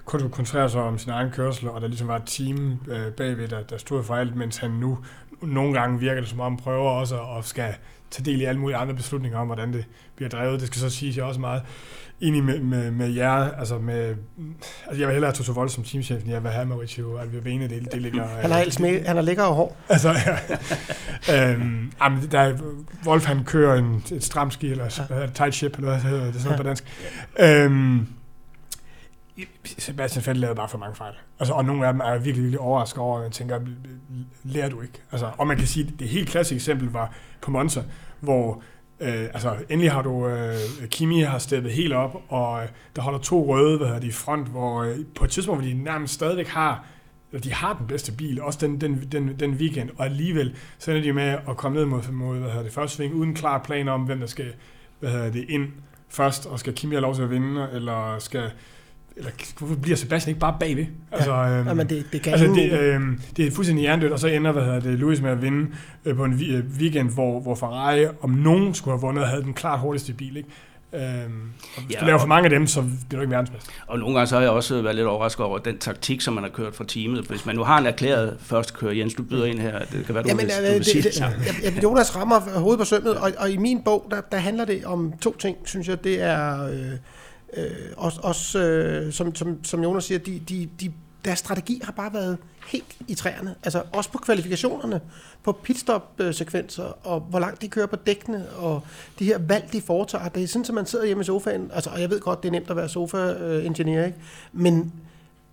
[SPEAKER 3] kun kunne koncentrere sig om sin egen kørsel, og der ligesom var et team øh, bagved, der, der stod for alt, mens han nu nogle gange virker det som om, prøver også at skal tage del i alle mulige andre beslutninger om, hvordan det bliver drevet. Det skal så sige, jeg også meget enig med, med, med jer. Altså, med, altså jeg vil hellere have Toto Vold som teamchef, end jeg vil have Mauricio Alvivene. Det, det ligger,
[SPEAKER 4] han, er med, han er lækker og hård.
[SPEAKER 3] Altså, ja. øhm, jamen, der er, Wolf han kører en, et stramt ski, eller ja. tight ship, eller hvad hedder det sådan ja. på dansk. Øhm, Sebastian Vettel lavede bare for mange fejl. Altså, og nogle af dem er virkelig, virkelig overrasket over, og jeg tænker, lærer du ikke? Altså, og man kan sige, at det helt klassiske eksempel var på Monza, hvor øh, altså, endelig har du, øh, Kimi har steppet helt op, og øh, der holder to røde, hvad hedder de, i front, hvor øh, på et tidspunkt, hvor de nærmest stadigvæk har eller de har den bedste bil, også den, den, den, den weekend, og alligevel så ender de med at komme ned mod, mod hvad hedder det, første sving, uden klar plan om, hvem der skal hvad hedder det, ind først, og skal Kimi have lov til at vinde, eller skal eller hvorfor bliver Sebastian ikke bare bagved? Altså,
[SPEAKER 4] ja, øhm, men det, det kan
[SPEAKER 3] altså, det, øhm, det er fuldstændig hjernedødt, og så ender hvad hedder det, Lewis med at vinde øh, på en øh, weekend, hvor, hvor Ferrari, om nogen skulle have vundet, havde den klart hurtigste bil. Ikke? Øhm, og hvis ja, du laver for mange af dem, så bliver du ikke verdensmester.
[SPEAKER 2] Og nogle gange så har jeg også været lidt overrasket over den taktik, som man har kørt fra teamet. Hvis man nu har en erklæret første kører, Jens, du byder ind her, det kan være, du, Jamen, vil, du vil sige det.
[SPEAKER 4] det Jonas rammer hovedet på sømmet, og, og i min bog, der, der handler det om to ting, synes jeg. Det er... Øh, øh, også, også øh, som, som, som Jonas siger, de, de, de, deres strategi har bare været helt i træerne. Altså også på kvalifikationerne, på pitstop-sekvenser, og hvor langt de kører på dækkene, og de her valg, de foretager. Det er sådan, at man sidder hjemme i sofaen, altså, og jeg ved godt, det er nemt at være sofa-ingeniør, ikke? men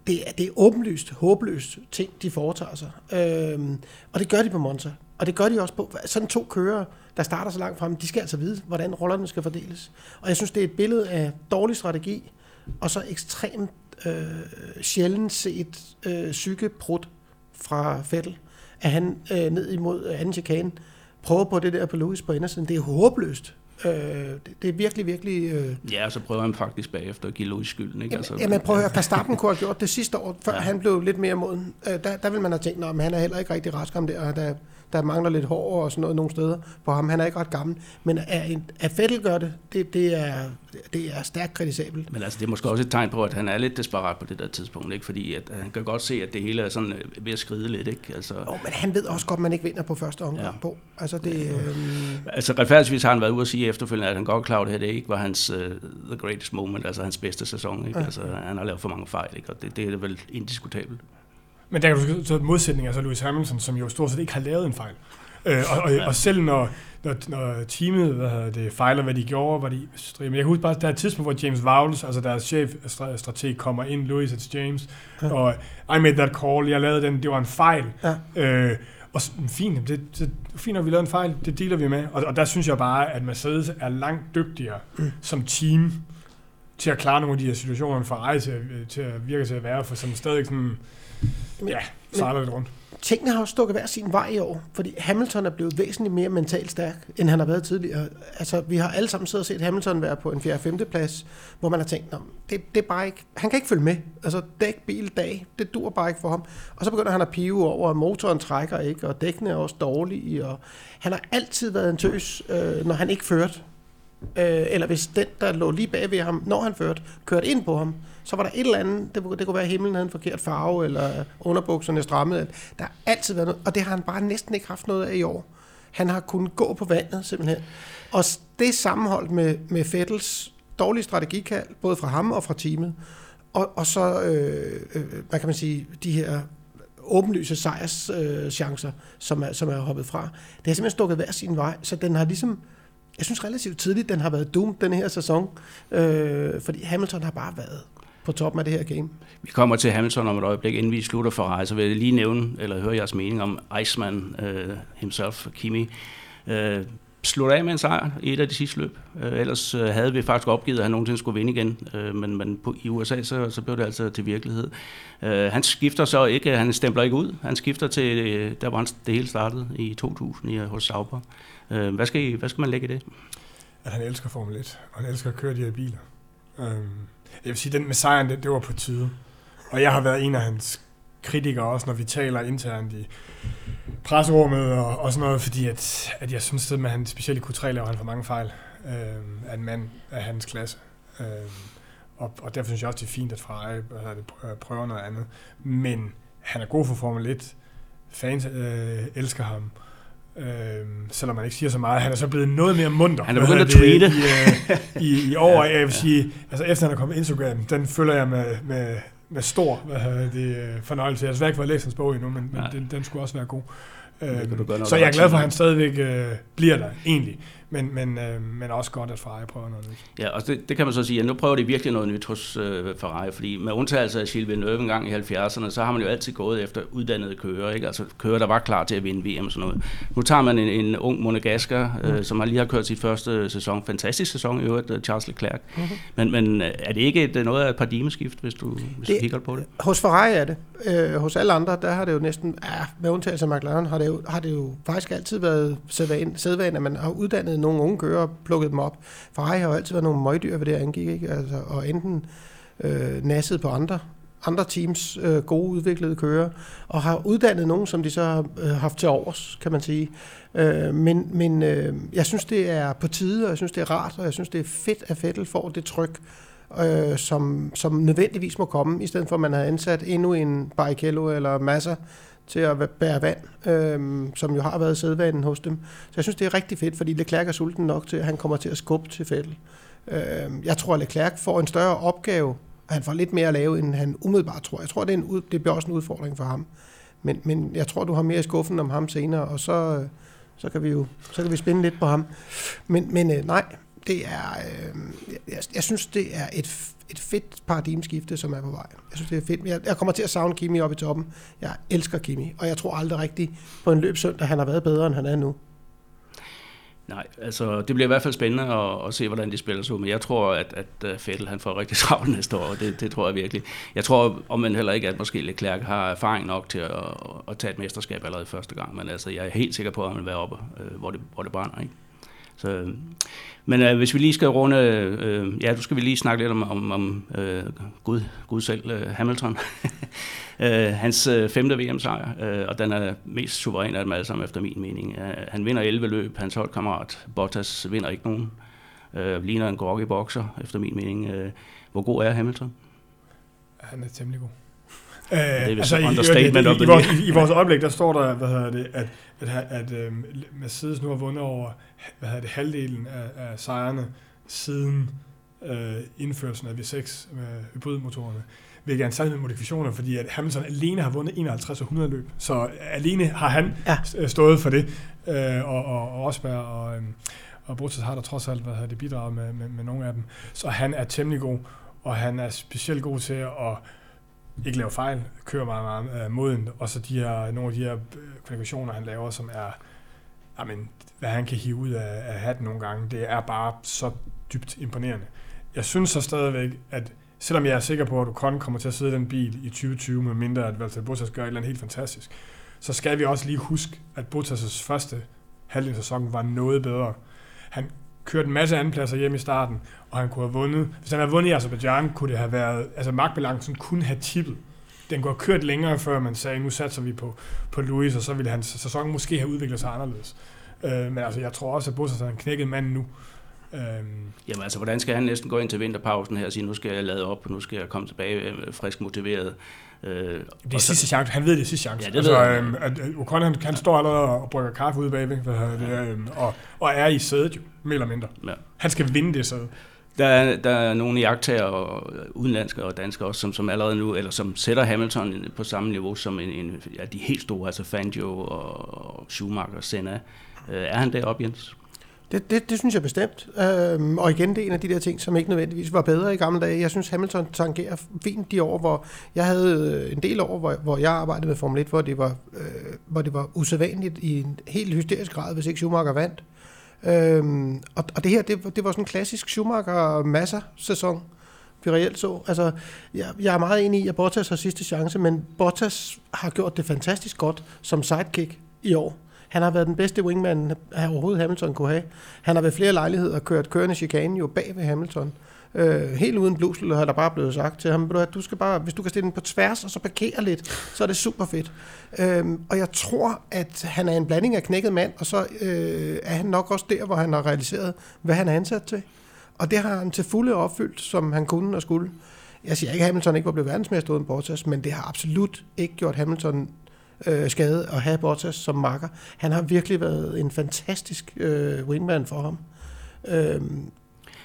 [SPEAKER 4] det er, det er åbenlyst, håbløst ting, de foretager sig. Øhm, og det gør de på Monza. Og det gør de også på sådan to kører, der starter så langt frem. De skal altså vide, hvordan rollerne skal fordeles. Og jeg synes, det er et billede af dårlig strategi, og så ekstremt øh, sjældent set øh, psykebrud fra Fettel, at han øh, ned imod anden chikane prøver på det der på Lewis på indersiden. Det er håbløst. Øh, det, det er virkelig, virkelig... Øh...
[SPEAKER 2] Ja, og så prøver han faktisk bagefter at give Louis skylden. Ikke?
[SPEAKER 4] Altså, jamen, prøv at høre, Verstappen kunne have gjort det sidste år, før ja. han blev lidt mere moden. Øh, der, der vil man have tænkt, at han er heller ikke rigtig rask om det, og der, der mangler lidt hår og sådan noget nogle steder på ham. Han er ikke ret gammel. Men at, at Fettel gør det, det, det, er, det er stærkt kritisabelt.
[SPEAKER 2] Men altså, det er måske også et tegn på, at han er lidt desperat på det der tidspunkt, ikke? fordi at, han kan godt se, at det hele er sådan øh, ved at skride lidt. Ikke? Altså,
[SPEAKER 4] oh, men han ved også godt, at man ikke vinder på første omgang ja. på. Altså, det, øh...
[SPEAKER 2] altså retfærdigvis har han været ude at sige efterfølgende, at han godt klar, det her ikke var hans uh, the greatest moment, altså hans bedste sæson. Ikke? Ja. Altså, han har lavet for mange fejl, ikke? og det, det er vel indiskutabelt.
[SPEAKER 3] Men der kan du så modsætning, altså Lewis Hamilton, som jo stort set ikke har lavet en fejl. Øh, og, og, og selv når, når, når teamet hvad hedder det, fejler, hvad de gjorde, var de Men jeg kan huske bare, der er et tidspunkt, hvor James Vowles, altså deres chef-strateg, kommer ind, Louis, it's James, ja. og I made that call, jeg lavede den, det var en fejl. Ja. Øh, og fint, det, det, fint, at vi lavede en fejl, det deler vi med. Og, og der synes jeg bare, at Mercedes er langt dygtigere mm. som team til at klare nogle af de her situationer, for Ferrari til, til at virke til at være, for som stadig sådan men, ja, sejler lidt rundt.
[SPEAKER 4] Tingene har jo stukket hver sin vej i år, fordi Hamilton er blevet væsentligt mere mentalt stærk, end han har været tidligere. Altså, vi har alle sammen siddet og set Hamilton være på en 4. 5. plads, hvor man har tænkt, det, det er bare ikke, han kan ikke følge med. Altså, dæk, bil, dag, det dur bare ikke for ham. Og så begynder han at pive over, at motoren trækker ikke, og dækkene er også dårlige, og han har altid været en tøs, øh, når han ikke førte. Øh, eller hvis den, der lå lige bag ved ham, når han førte, kørte ind på ham, så var der et eller andet, det, det kunne være, at himlen havde en forkert farve, eller underbukserne strammede. Der har altid været noget, og det har han bare næsten ikke haft noget af i år. Han har kunnet gå på vandet, simpelthen. Og det sammenholdt med, med Fettels dårlige strategikald, både fra ham og fra teamet, og, og så, øh, øh, hvad kan man sige, de her åbenlyse sejrschancer, øh, som, er, som er hoppet fra. Det har simpelthen stukket hver sin vej, så den har ligesom, jeg synes relativt tidligt, den har været dum den her sæson, øh, fordi Hamilton har bare været på toppen af det her game.
[SPEAKER 2] Vi kommer til Hamilton om et øjeblik, inden vi slutter for så vil jeg lige nævne, eller høre jeres mening om Iceman uh, himself, Kimi. Uh, slutte af med en sejr i et af de sidste løb. Uh, ellers uh, havde vi faktisk opgivet, at han nogensinde skulle vinde igen. Uh, men, men på, i USA, så, så blev det altså til virkelighed. Uh, han skifter så ikke, han stempler ikke ud. Han skifter til, uh, der var han, det hele startede i 2000 i, hos Sauber. Uh, hvad, skal I, hvad skal man lægge i det?
[SPEAKER 3] At han elsker Formel 1, og han elsker at køre de her biler. Øhm, jeg vil sige, den med sejren, det, det var på tide. Og jeg har været en af hans kritikere også, når vi taler internt i, presserummet og, og sådan noget, fordi at, at jeg synes, at han specielt i Q3 laver han for mange fejl øh, af en mand af hans klasse. Øh, og, og derfor synes jeg også, det er fint, at Ferrari altså, prøver noget andet. Men han er god for Formel 1. Fans øh, elsker ham. Øh, selvom man ikke siger så meget. Han er så blevet noget mere munter.
[SPEAKER 2] Han er begyndt at tweete.
[SPEAKER 3] I, øh, i, i år, jeg vil sige, altså efter han er kommet Instagram, den følger jeg med, med, med stor hvad det, øh, fornøjelse. Jeg har svært ikke fået læst hans bog endnu, men, men den, den skulle også være god. Øh, så jeg er glad for, at han stadigvæk øh, bliver der, egentlig men, men, øh, men også godt, at Ferrari prøver noget nyt.
[SPEAKER 2] Ja, og det, det kan man så sige, at nu prøver de virkelig noget nyt hos øh, Ferrari, fordi med undtagelse af Gilles Villeneuve en gang i 70'erne, så har man jo altid gået efter uddannede kører, ikke? altså kører, der var klar til at vinde VM og sådan noget. Nu tager man en, en ung monegasker, øh, mm. som har lige har kørt sit første sæson, fantastisk sæson i øvrigt, øh, Charles Leclerc. Mm-hmm. Men, men øh, er det ikke et, noget af et paradigmeskift, hvis du, hvis det, du kigger på det?
[SPEAKER 4] Hos Ferrari er det. Øh, hos alle andre, der har det jo næsten, ja, med undtagelse af McLaren, har det jo, har det jo faktisk altid været sædvane, at man har uddannet nogle unge kører, plukket dem op. For jeg har jo altid været nogle møgdyr, hvad det angik, ikke? Altså, og enten øh, nasset på andre andre teams øh, gode udviklede kører, og har uddannet nogen, som de så har øh, haft til overs, kan man sige. Øh, men men øh, jeg synes, det er på tide, og jeg synes, det er rart, og jeg synes, det er fedt, at Fettel får det tryk, øh, som, som nødvendigvis må komme, i stedet for at man har ansat endnu en Barrichello eller masser til at bære vand, øh, som jo har været sædvanen hos dem. Så jeg synes, det er rigtig fedt, fordi Leclerc er sulten nok til, at han kommer til at skubbe til Fettel. Øh, jeg tror, at Leclerc får en større opgave, og han får lidt mere at lave, end han umiddelbart tror. Jeg tror, det, er en, det bliver også en udfordring for ham. Men, men jeg tror, du har mere i skuffen om ham senere, og så, øh, så kan vi jo så kan vi spænde lidt på ham. Men, men øh, nej, det er, øh, jeg, jeg synes, det er et, et fedt paradigmeskifte, som er på vej. Jeg synes, det er fedt. Jeg, jeg kommer til at savne Kimi op i toppen. Jeg elsker Kimi, og jeg tror aldrig rigtigt på en løbsøndag, han har været bedre, end han er nu.
[SPEAKER 2] Nej, altså det bliver i hvert fald spændende at, at se, hvordan de spiller sig ud, men jeg tror, at, at øh, Fettel han får rigtig travlt næste år, det, det tror jeg virkelig. Jeg tror om man heller ikke, at måske Leclerc har erfaring nok til at, at tage et mesterskab allerede første gang, men altså jeg er helt sikker på, at han vil være oppe, øh, hvor det, hvor det brænder. Ikke? Så, men øh, hvis vi lige skal runde, øh, ja, du skal vi lige snakke lidt om, om, om øh, Gud, Gud selv, øh, Hamilton. øh, hans øh, femte VM-sejr, øh, og den er mest suveræn af dem alle sammen, efter min mening. Øh, han vinder 11 løb, hans holdkammerat Bottas vinder ikke nogen. Øh, ligner en groggy bokser, efter min mening. Øh, hvor god er Hamilton?
[SPEAKER 3] Han er temmelig god.
[SPEAKER 2] Øh, det er altså, understatement
[SPEAKER 3] i, i, i, i, vores, i, I vores oplæg, der står der, hvad hedder det, at, at, at, at uh, Mercedes nu har vundet over hvad hedder det, halvdelen af, af sejrene siden uh, indførelsen af V6 med hybridmotorerne hvilket er en særlig med modifikationer, fordi at Hamilton alene har vundet 51 og 100 løb. Så alene har han ja. stået for det, uh, og, og, og Rosberg og, um, og Bottas har der trods alt hvad hedder det, bidraget med, med, med nogle af dem. Så han er temmelig god, og han er specielt god til at ikke lave fejl, kører meget, meget uh, moden, og så de her, nogle af de her øh, kvalifikationer, han laver, som er, jamen, hvad han kan hive ud af, af hatten nogle gange, det er bare så dybt imponerende. Jeg synes så stadigvæk, at selvom jeg er sikker på, at du kun kommer til at sidde i den bil i 2020, med mindre at Valtteri Bottas gør et eller andet helt fantastisk, så skal vi også lige huske, at Bottas' første halvdel sæson var noget bedre. Han kørte en masse andenpladser hjem i starten, og han kunne have vundet. Hvis han havde vundet i Azerbaijan, kunne det have været, altså magtbalancen kunne have tippet. Den kunne have kørt længere, før man sagde, nu satser vi på, på Louis, og så ville hans sæson måske have udviklet sig anderledes. Øh, men altså, jeg tror også, at Bottas er en knækket mand nu.
[SPEAKER 2] Øhm. Jamen altså, hvordan skal han næsten gå ind til vinterpausen her og sige, nu skal jeg lade op, og nu skal jeg komme tilbage øh, frisk motiveret?
[SPEAKER 3] Øh, det er sidste chance. Han ved, det er sidste chance. Ja, det altså, ved øhm, at, at Ocon, han, han står allerede og brygger kaffe ude bagved, hvad det, øhm, og, og er i sædet jo, mere eller mindre. Ja. Han skal vinde det sæde.
[SPEAKER 2] Der er, der er nogle jagttager, og udenlandske og danske også, som, som allerede nu, eller som sætter Hamilton på samme niveau som en, en ja, de helt store, altså Fangio og Schumacher og Senna. Øh, er han deroppe, Jens?
[SPEAKER 4] Det, det, det synes jeg bestemt. Øhm, og igen, det er en af de der ting, som ikke nødvendigvis var bedre i gamle dage. Jeg synes, Hamilton tangerer fint de år, hvor jeg havde øh, en del år, hvor, hvor jeg arbejdede med Formel 1, hvor det var, øh, hvor det var usædvanligt i en helt hysterisk grad, hvis ikke Schumacher vandt. Øhm, og, og det her, det, det var sådan en klassisk Schumacher-masser-sæson, vi reelt så. Altså, jeg, jeg er meget enig i, at Bottas har sidste chance, men Bottas har gjort det fantastisk godt som sidekick i år. Han har været den bedste wingman, øh, overhovedet Hamilton kunne have. Han har ved flere lejligheder kørt kørende chikane jo bag ved Hamilton. Øh, helt uden blusel har der bare blevet sagt til ham, du, skal bare, hvis du kan stille den på tværs og så parkere lidt, så er det super fedt. Øh, og jeg tror, at han er en blanding af knækket mand, og så øh, er han nok også der, hvor han har realiseret, hvad han er ansat til. Og det har han til fulde opfyldt, som han kunne og skulle. Jeg siger ikke, at Hamilton ikke var blevet verdensmester uden Bottas, men det har absolut ikke gjort Hamilton øh, skade at have Bottas som makker. Han har virkelig været en fantastisk øh, wingman for ham. Øhm,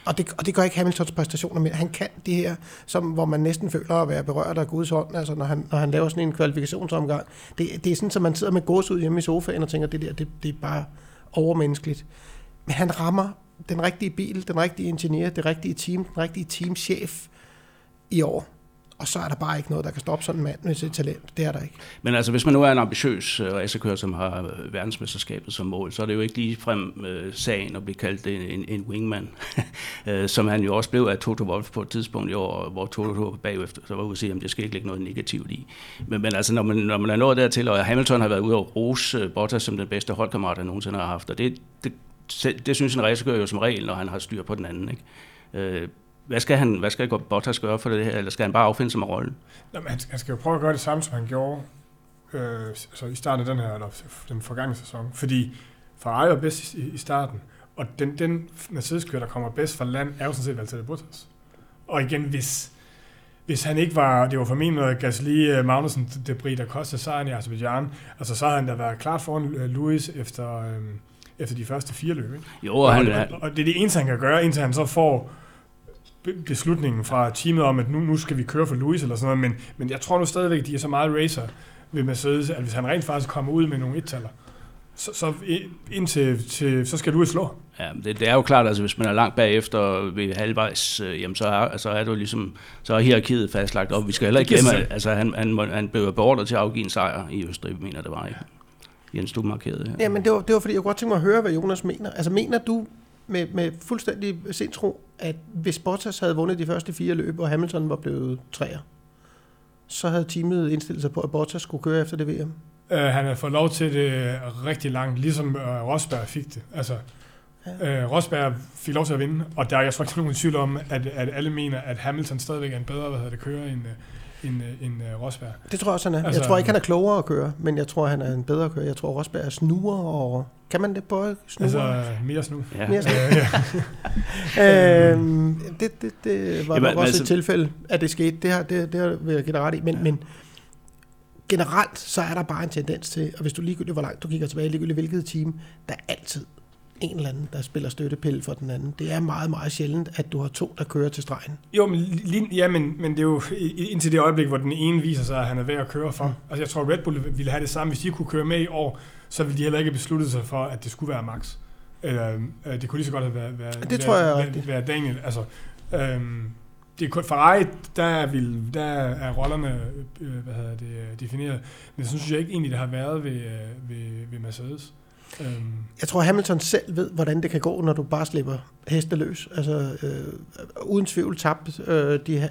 [SPEAKER 4] og det, og det gør ikke Hamiltons præstationer mere. Han kan det her, som, hvor man næsten føler at være berørt af Guds hånd, altså når han, når han laver sådan en kvalifikationsomgang. Det, det er sådan, at man sidder med gås ud hjemme i sofaen og tænker, det der, det, det er bare overmenneskeligt. Men han rammer den rigtige bil, den rigtige ingeniør, det rigtige team, den rigtige teamchef i år. Og så er der bare ikke noget, der kan stoppe sådan en mand med sit talent. Det er der ikke.
[SPEAKER 2] Men altså, hvis man nu er en ambitiøs øh, racerkører, som har øh, verdensmesterskabet som mål, så er det jo ikke lige frem øh, sagen at blive kaldt en, en, en wingman, øh, som han jo også blev af Toto Wolff på et tidspunkt i år, hvor Toto bagefter, så var ude at sige, at det skal ikke ligge noget negativt i. Men, men altså, når man, når man er nået dertil, og Hamilton har været ude og rose Bottas som den bedste holdkammerat, han nogensinde har haft, og det, det, det, det synes en racerkører jo som regel, når han har styr på den anden. Ikke? Øh, hvad skal, han, hvad skal Bottas gøre for det her, eller skal han bare affinde sig med rollen?
[SPEAKER 3] Nå, men han, han skal jo prøve at gøre det samme, som han gjorde øh, så i starten af den her, eller den forgangne sæson. Fordi Ferrari var bedst i, i starten, og den, den Mercedes-kører, der kommer bedst fra land, er jo sådan set Valtteri Bottas. Og igen, hvis, hvis han ikke var, det var formentlig noget Gasly, uh, Magnussen, Debris, der kostede sejren i Azerbaijan, altså så havde han da været klart foran uh, Lewis efter, øh, efter de første fire løb. Ikke?
[SPEAKER 2] Jo, og, han,
[SPEAKER 3] og, og det er det eneste, han kan gøre, indtil han så får beslutningen fra teamet om, at nu, nu skal vi køre for Lewis eller sådan noget, men, men jeg tror nu stadigvæk, at de er så meget racer ved Mercedes, at hvis han rent faktisk kommer ud med nogle ettaller, så, så i- indtil til, så skal Lewis slå.
[SPEAKER 2] Ja, det, det er jo klart, altså hvis man er langt bagefter ved halvvejs, øh, jamen så er, altså er det jo ligesom, så er hierarkiet fastlagt op. Vi skal heller ikke glemme, at altså, han, han, må- han blev beordret til at afgive en sejr i Østrig, mener det var, ikke? Jens, du markerede her.
[SPEAKER 4] Jamen, det var, det var fordi, jeg kunne godt tænke mig at høre, hvad Jonas mener. Altså, mener du med, med fuldstændig sindsro, at hvis Bottas havde vundet de første fire løb, og Hamilton var blevet træer, så havde teamet indstillet sig på, at Bottas skulle køre efter det VM?
[SPEAKER 3] Uh, han har fået lov til det rigtig langt, ligesom uh, Rosberg fik det. Altså, uh, Rosberg fik lov til at vinde, og der er jeg tror ikke nogen tvivl om, at, at alle mener, at Hamilton stadigvæk er en bedre hvad hedder det, kører end, uh, end, uh, end uh, Rosberg.
[SPEAKER 4] Det tror jeg også, han er. Altså, jeg tror ikke, han er klogere at køre, men jeg tror, han er en bedre kører. Jeg tror, Rosberg er snuer og... Kan man det på snuer?
[SPEAKER 3] Altså, mere snu.
[SPEAKER 2] Ja.
[SPEAKER 4] Mere
[SPEAKER 3] ja.
[SPEAKER 4] øhm, det, det, det var
[SPEAKER 2] Jamen,
[SPEAKER 4] nok også
[SPEAKER 2] altså-
[SPEAKER 4] et tilfælde, at det skete. Det, har, det, det har vil jeg give ret i. Men, men generelt, så er der bare en tendens til, og hvis du ligegyldigt, hvor langt du kigger tilbage, ligegyldigt hvilket team, der er altid en eller anden, der spiller støttepille for den anden. Det er meget, meget sjældent, at du har to, der kører til stregen.
[SPEAKER 3] Jo, men, lige, ja, men, men det er jo indtil det øjeblik, hvor den ene viser sig, at han er værd at køre for.
[SPEAKER 4] Mm.
[SPEAKER 3] Altså, jeg tror, Red Bull ville have det samme. Hvis de kunne køre med i år, så ville de heller ikke have besluttet sig for, at det skulle være Max. Eller, øh, det kunne lige så godt have været, været,
[SPEAKER 4] Det
[SPEAKER 3] været,
[SPEAKER 4] tror jeg
[SPEAKER 3] været, været Daniel. Altså, øhm, det er kun Ferrari, der, vil, der er rollerne øh, hvad hedder det, øh, defineret. Men så synes jeg ikke egentlig, det har været ved, øh, ved, ved Mercedes. Øhm,
[SPEAKER 4] Jeg tror, Hamilton selv ved, hvordan det kan gå, når du bare slipper heste løs. Altså, øh, uden tvivl tabt øh, de,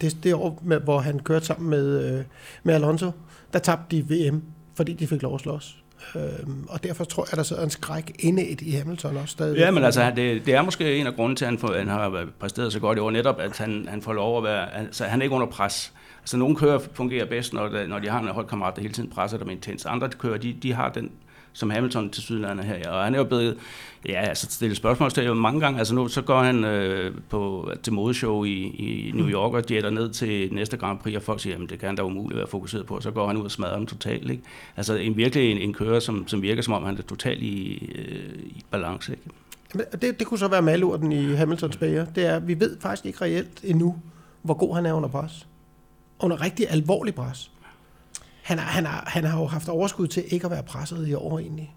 [SPEAKER 4] det, det år, med, hvor han kørte sammen med, øh, med Alonso, der tabte de VM, fordi de fik lov at slås. Øhm, og derfor tror jeg, der sidder en skræk inde i Hamilton også stadig.
[SPEAKER 2] Ja, men altså, det, det er måske en af grunden til, at han, får, han har præsteret så godt i år, netop at han, han får lov at være, altså han er ikke under pres. Altså nogle kører fungerer bedst, når, når de har en holdkammerat, der hele tiden presser dem intens. Andre kører, de, de har den, som Hamilton til Sydlandet her, og han er jo blevet, ja, altså stillet spørgsmålstegn mange gange, altså nu så går han øh, på, til modeshow i, i New York og jetter ned til næste Grand Prix, og folk siger, jamen det kan han da umuligt være fokuseret på, og så går han ud og smadrer dem totalt, ikke? Altså en, virkelig en, en kører, som, som virker som om han er totalt i, øh, i balance, ikke?
[SPEAKER 4] Men Det, det kunne så være malurten i Hamiltons bager. Det er, vi ved faktisk ikke reelt endnu, hvor god han er under pres. Under rigtig alvorlig pres. Han, er, han, er, han har jo haft overskud til ikke at være presset i år egentlig.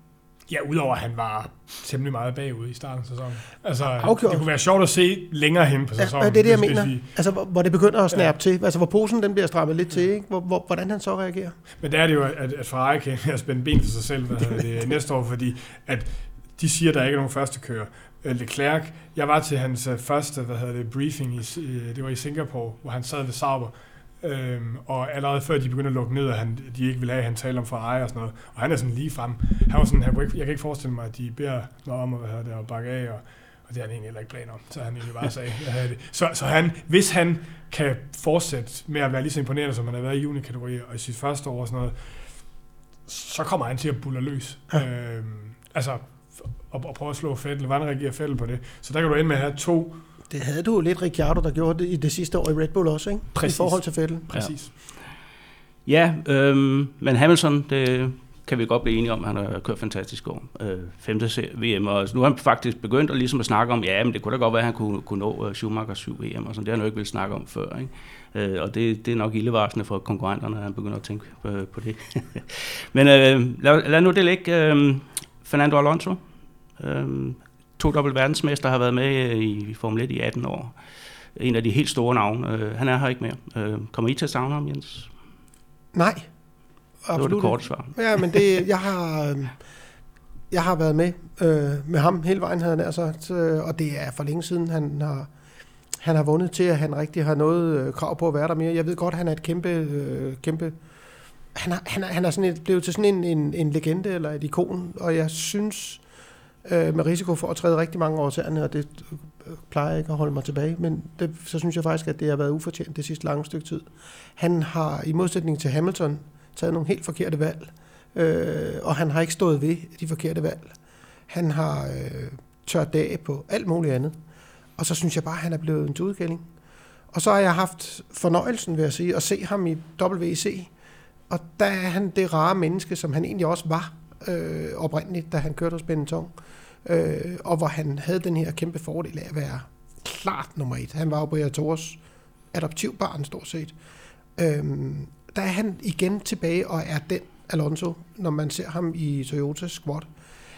[SPEAKER 3] Ja, udover at han var temmelig meget bagud i starten af sæsonen. Altså,
[SPEAKER 4] Afgjort.
[SPEAKER 3] det kunne være sjovt at se længere hen på
[SPEAKER 4] Ja,
[SPEAKER 3] sæsonen.
[SPEAKER 4] det er det, jeg mener.
[SPEAKER 3] vi-
[SPEAKER 4] Altså, hvor, det begynder at snappe ja. til. Altså, hvor posen den bliver strammet lidt til. Ikke? Hvor, hvor, hvordan han så reagerer.
[SPEAKER 3] Men der er det jo, at, at Ferrari kan spænde ben for sig selv hvad hedder det, næste år, fordi at de siger, at der ikke er nogen første kører. Øh, Leclerc, jeg var til hans øh, første hvad hedder det, briefing, i, øh, det var i Singapore, hvor han sad ved Sauber, Øhm, og allerede før de begyndte at lukke ned, og han, de ikke ville have, at han talte om Ferrari og sådan noget. Og han er sådan lige frem. Han var sådan, han ikke, jeg kan ikke forestille mig, at de beder mig om at, det, at bakke af. Og, Og det har han egentlig heller ikke planer om, så han egentlig bare sagde, jeg havde det. Så, så han, hvis han kan fortsætte med at være lige så imponerende, som han har været i juniorkategorier og i sit første år og sådan noget, så kommer han til at bulle løs. Øhm, altså, og, og prøve at slå Fettel, vandreagere Fettel på det. Så der kan du ende med at have to...
[SPEAKER 4] Det havde du lidt Ricciardo, der gjorde det i det sidste år i Red Bull også, ikke?
[SPEAKER 3] Præcis.
[SPEAKER 4] I forhold til Fettel.
[SPEAKER 3] Præcis.
[SPEAKER 2] Ja, øhm, men Hamilton, det kan vi godt blive enige om, han har kørt fantastisk år. Øh, femte VM, og nu har han faktisk begyndt at, ligesom at snakke om, ja, men det kunne da godt være, at han kunne, kunne nå uh, Schumacher 7 VM, og sådan. det har han jo ikke vil snakke om før. Ikke? Øh, og det, det er nok ildevarsende for konkurrenterne, at han begynder at tænke øh, på det. men øh, lad, lad nu det ligge. Øh, Fernando Alonso, øh, to dobbelt verdensmester, har været med i Formel 1 i 18 år. En af de helt store navne. Øh, han er her ikke mere. Øh, kommer I til at savne ham, Jens?
[SPEAKER 4] Nej,
[SPEAKER 2] det var det korte svar.
[SPEAKER 4] Ja, men det, jeg har, øhm, jeg har været med øh, med ham hele vejen, havde han sagt, øh, og det er for længe siden, han har, han har vundet til, at han rigtig har noget øh, krav på at være der mere. Jeg ved godt, han er et kæmpe, øh, kæmpe han er, han er, han er sådan et, blevet til sådan en, en, en legende eller et ikon, og jeg synes, øh, med risiko for at træde rigtig mange år tæerne, og det øh, plejer jeg ikke at holde mig tilbage, men det, så synes jeg faktisk, at det har været ufortjent det sidste lange stykke tid. Han har, i modsætning til Hamilton, taget nogle helt forkerte valg, øh, og han har ikke stået ved de forkerte valg. Han har øh, tørt dage på alt muligt andet. Og så synes jeg bare, at han er blevet en tudekælling. Og så har jeg haft fornøjelsen, vil jeg sige, at se ham i WEC. Og der er han det rare menneske, som han egentlig også var øh, oprindeligt, da han kørte hos Benetton. Øh, øh, og hvor han havde den her kæmpe fordel af at være klart nummer et. Han var jo Briatores adoptivbarn, stort set. Øh, der er han igen tilbage og er den Alonso, når man ser ham i Toyota Squad.